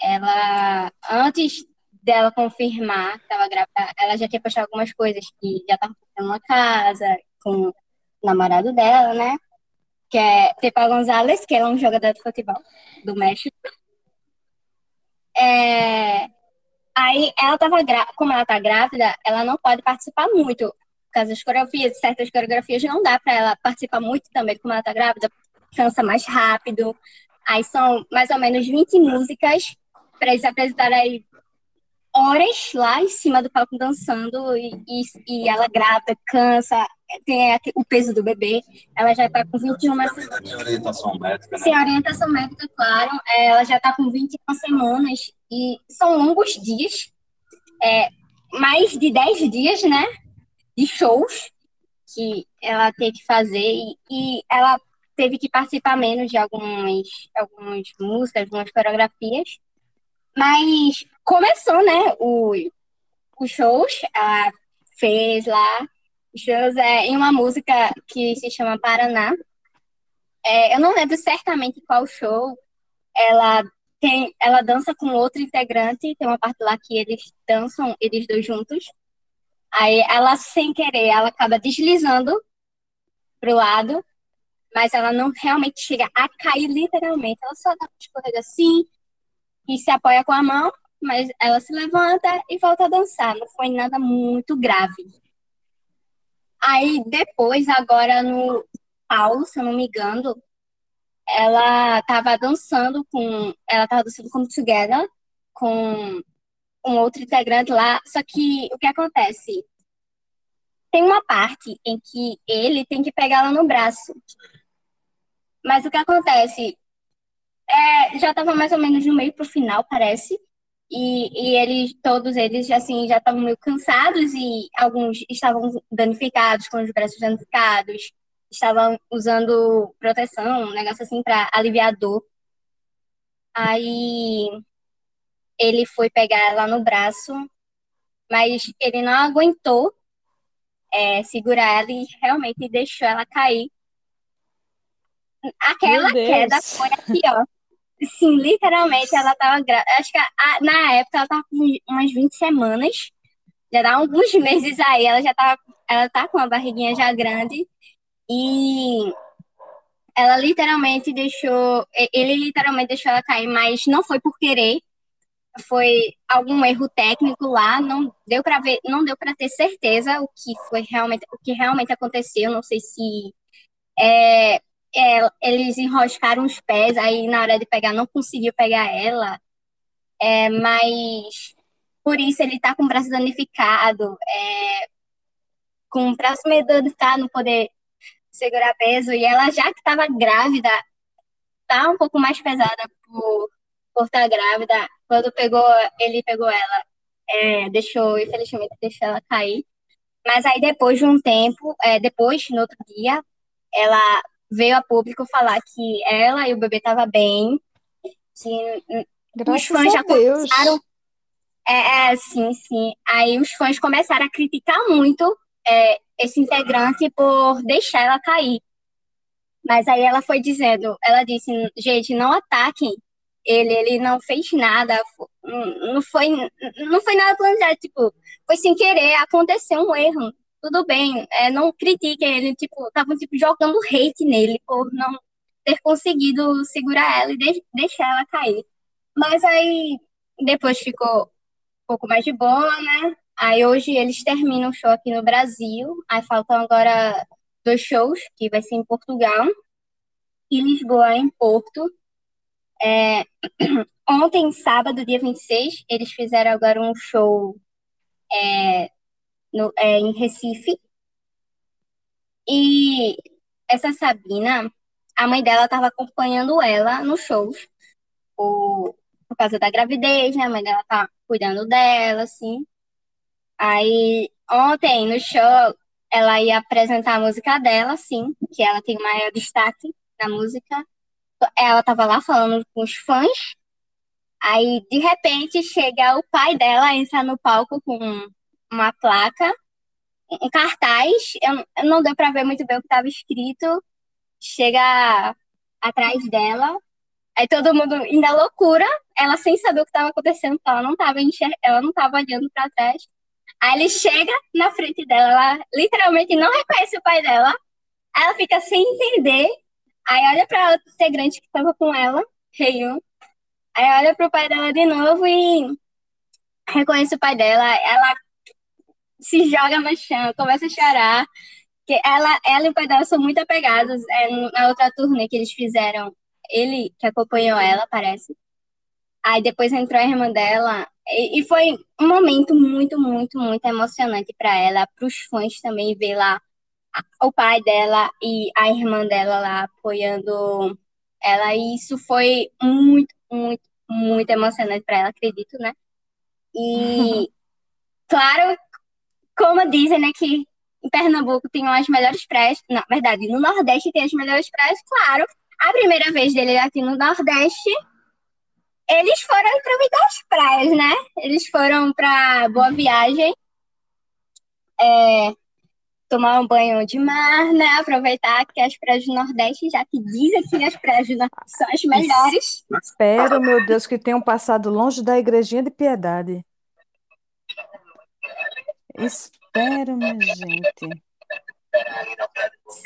Ela, antes dela confirmar que estava grávida, ela já tinha postado algumas coisas que já estava fazendo uma casa com o namorado dela, né? Que é Tepa Gonzalez, que é um jogador de futebol do México. É, Aí ela tava como ela tá grávida, ela não pode participar muito. Por causa das coreografias, certas coreografias não dá para ela participar muito também, como ela tá grávida, cansa mais rápido. Aí são mais ou menos 20 músicas para eles apresentarem aí horas lá em cima do palco dançando e, e, e ela grávida, cansa, tem o peso do bebê, ela já está com 21 semanas. Sem orientação médica, né? Sem orientação médica, claro. Ela já está com 21 semanas e são longos dias, é, mais de 10 dias, né? De shows que ela teve que fazer e, e ela teve que participar menos de algumas, algumas músicas, algumas coreografias. Mas começou, né, o, os shows, ela fez lá os shows é, em uma música que se chama Paraná. É, eu não lembro certamente qual show ela tem, ela dança com outro integrante, tem uma parte lá que eles dançam, eles dois juntos. Aí ela, sem querer, ela acaba deslizando pro lado, mas ela não realmente chega a cair literalmente. Ela só dá uma escorrega assim e se apoia com a mão, mas ela se levanta e volta a dançar. Não foi nada muito grave. Aí depois, agora no Paulo, se eu não me engano, ela estava dançando com. Ela estava dançando como Together com um outro integrante lá. Só que o que acontece? Tem uma parte em que ele tem que pegar ela no braço. Mas o que acontece? É, já estava mais ou menos no meio pro final, parece. E, e eles, todos eles, assim, já estavam meio cansados e alguns estavam danificados, com os braços danificados, estavam usando proteção, um negócio assim para aliviar a dor. Aí ele foi pegar ela no braço, mas ele não aguentou é, segurar ela e realmente deixou ela cair. Aquela queda foi aqui, ó. Sim, literalmente, ela tava grávida. Acho que a, na época ela tava com umas 20 semanas. Já dá alguns [laughs] meses aí, ela já tava. Ela tá com a barriguinha já grande. E ela literalmente deixou. Ele literalmente deixou ela cair, mas não foi por querer. Foi algum erro técnico lá, não deu para ver, não deu para ter certeza o que foi realmente, o que realmente aconteceu. Não sei se é, é, eles enroscaram os pés, aí na hora de pegar não conseguiu pegar ela, é, mas por isso ele tá com o braço danificado, é, com o braço meio danificado, não poder segurar peso, e ela já que estava grávida, tá um pouco mais pesada por, estar tá grávida, quando pegou, ele pegou ela, é, deixou, infelizmente, deixou ela cair, mas aí depois de um tempo, é, depois, no outro dia, ela veio a público falar que ela e o bebê estavam bem, que Graças os fãs já Deus. começaram. É, é, sim, sim. Aí os fãs começaram a criticar muito é, esse integrante por deixar ela cair. Mas aí ela foi dizendo, ela disse, gente, não ataquem ele, ele não fez nada, não foi, não foi nada planejado, tipo, foi sem querer, aconteceu um erro, tudo bem, é, não critiquem ele, tipo, estavam tipo, jogando hate nele por não ter conseguido segurar ela e de deixar ela cair. Mas aí depois ficou um pouco mais de boa, né? Aí hoje eles terminam o show aqui no Brasil, aí faltam agora dois shows, que vai ser em Portugal e Lisboa em Porto. É... [clears throat] Ontem, sábado, dia 26, eles fizeram agora um show é, no, é, em Recife. E essa Sabina, a mãe dela estava acompanhando ela nos shows, por, por causa da gravidez, né? A mãe dela tá cuidando dela, assim. Aí, ontem, no show, ela ia apresentar a música dela, assim, que ela tem maior destaque na música. Ela tava lá falando com os fãs. Aí, de repente, chega o pai dela, entra no palco com uma placa, um cartaz, eu, não deu para ver muito bem o que estava escrito, chega atrás dela, aí todo mundo ainda loucura, ela sem saber o que estava acontecendo, ela não estava enxer... ela não estava olhando para trás. Aí ele chega na frente dela, ela literalmente não reconhece o pai dela, ela fica sem entender, aí olha para outro integrante que estava com ela, Reiun, aí olha para o pai dela de novo e reconhece o pai dela, ela se joga no chão, começa a chorar. Que ela, ela e o pai dela são muito apegados. É, na outra turnê que eles fizeram, ele que acompanhou ela, parece. Aí depois entrou a irmã dela. E, e foi um momento muito, muito, muito emocionante para ela, para os fãs também ver lá o pai dela e a irmã dela lá apoiando ela. E isso foi muito, muito, muito emocionante para ela, acredito, né? E [laughs] claro como dizem, né, que em Pernambuco tem as melhores praias. Na verdade, no Nordeste tem as melhores praias, claro. A primeira vez dele aqui no Nordeste, eles foram aproveitar as praias, né? Eles foram para Boa Viagem, é, tomar um banho de mar, né? Aproveitar que as praias do Nordeste, já que dizem que as praias do Nordeste são as melhores. Espero, meu Deus, que tenham passado longe da igrejinha de piedade. Espero, minha gente.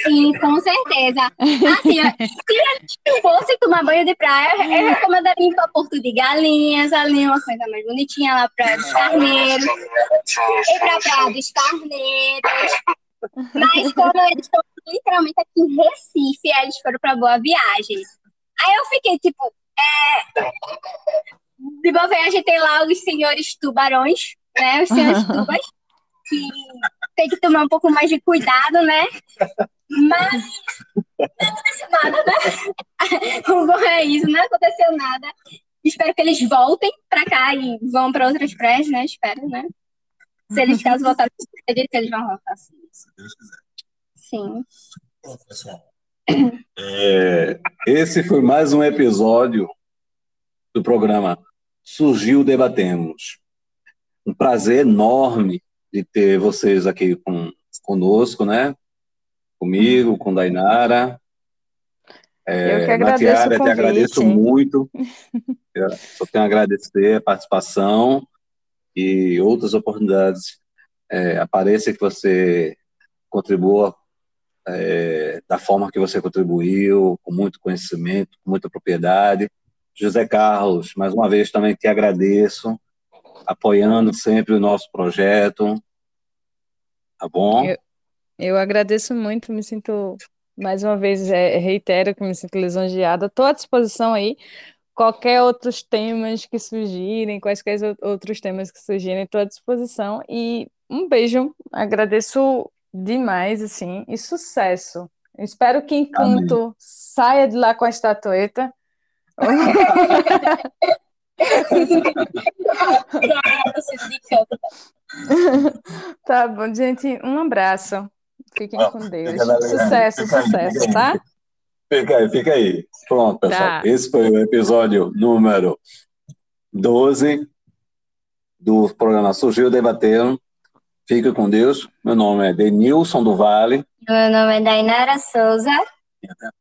Sim, com certeza. Assim, se fosse tomar banho de praia, eu recomendaria ir para Porto de Galinhas, ali uma coisa mais bonitinha, lá para os Carneiros, ir para Praia dos Carneiros. Mas como eles estão literalmente aqui em Recife, aí eles foram pra Boa Viagem. Aí eu fiquei tipo, é... de Boa Viagem tem lá os senhores tubarões, né? Os senhores [laughs] tubas, que tem que tomar um pouco mais de cuidado, né? Mas não aconteceu nada, né? [laughs] O bom é isso, não aconteceu nada. Espero que eles voltem pra cá e vão pra outras praias, né? Espero, né? Se eles caso voltarem, eles vão voltar, sim. Se Deus quiser. Sim. Bom, pessoal. É, esse foi mais um episódio do programa Surgiu Debatemos. Um prazer enorme de ter vocês aqui com, conosco, né? Comigo, com Dainara. É, Eu que agradeço Natiara, te agradeço muito. [laughs] Eu só tenho a agradecer a participação e outras oportunidades é, apareçam que você contribua é, da forma que você contribuiu, com muito conhecimento, com muita propriedade. José Carlos, mais uma vez também te agradeço, apoiando sempre o nosso projeto. Tá bom? Eu- Eu agradeço muito, me sinto, mais uma vez, é, reitero que me sinto lisonjeada. Estou à disposição aí. Qualquer outros temas que surgirem, quaisquer ou- outros temas que surgirem, estou à disposição. E um beijo, agradeço demais, assim, e sucesso. Espero que Encanto saia de lá com a estatueta. [laughs] [laughs] Tá bom, gente, um abraço. Fiquem com Deus. fica Sucesso, fica sucesso, fica aí. tá? Fica aí, fica aí. Pronto, pessoal. Tá. Esse foi o episódio número 12 do programa Surgiu Debatendo. Fique com Deus. Meu nome é Denilson do Vale. Meu nome é Dainara Souza. E até a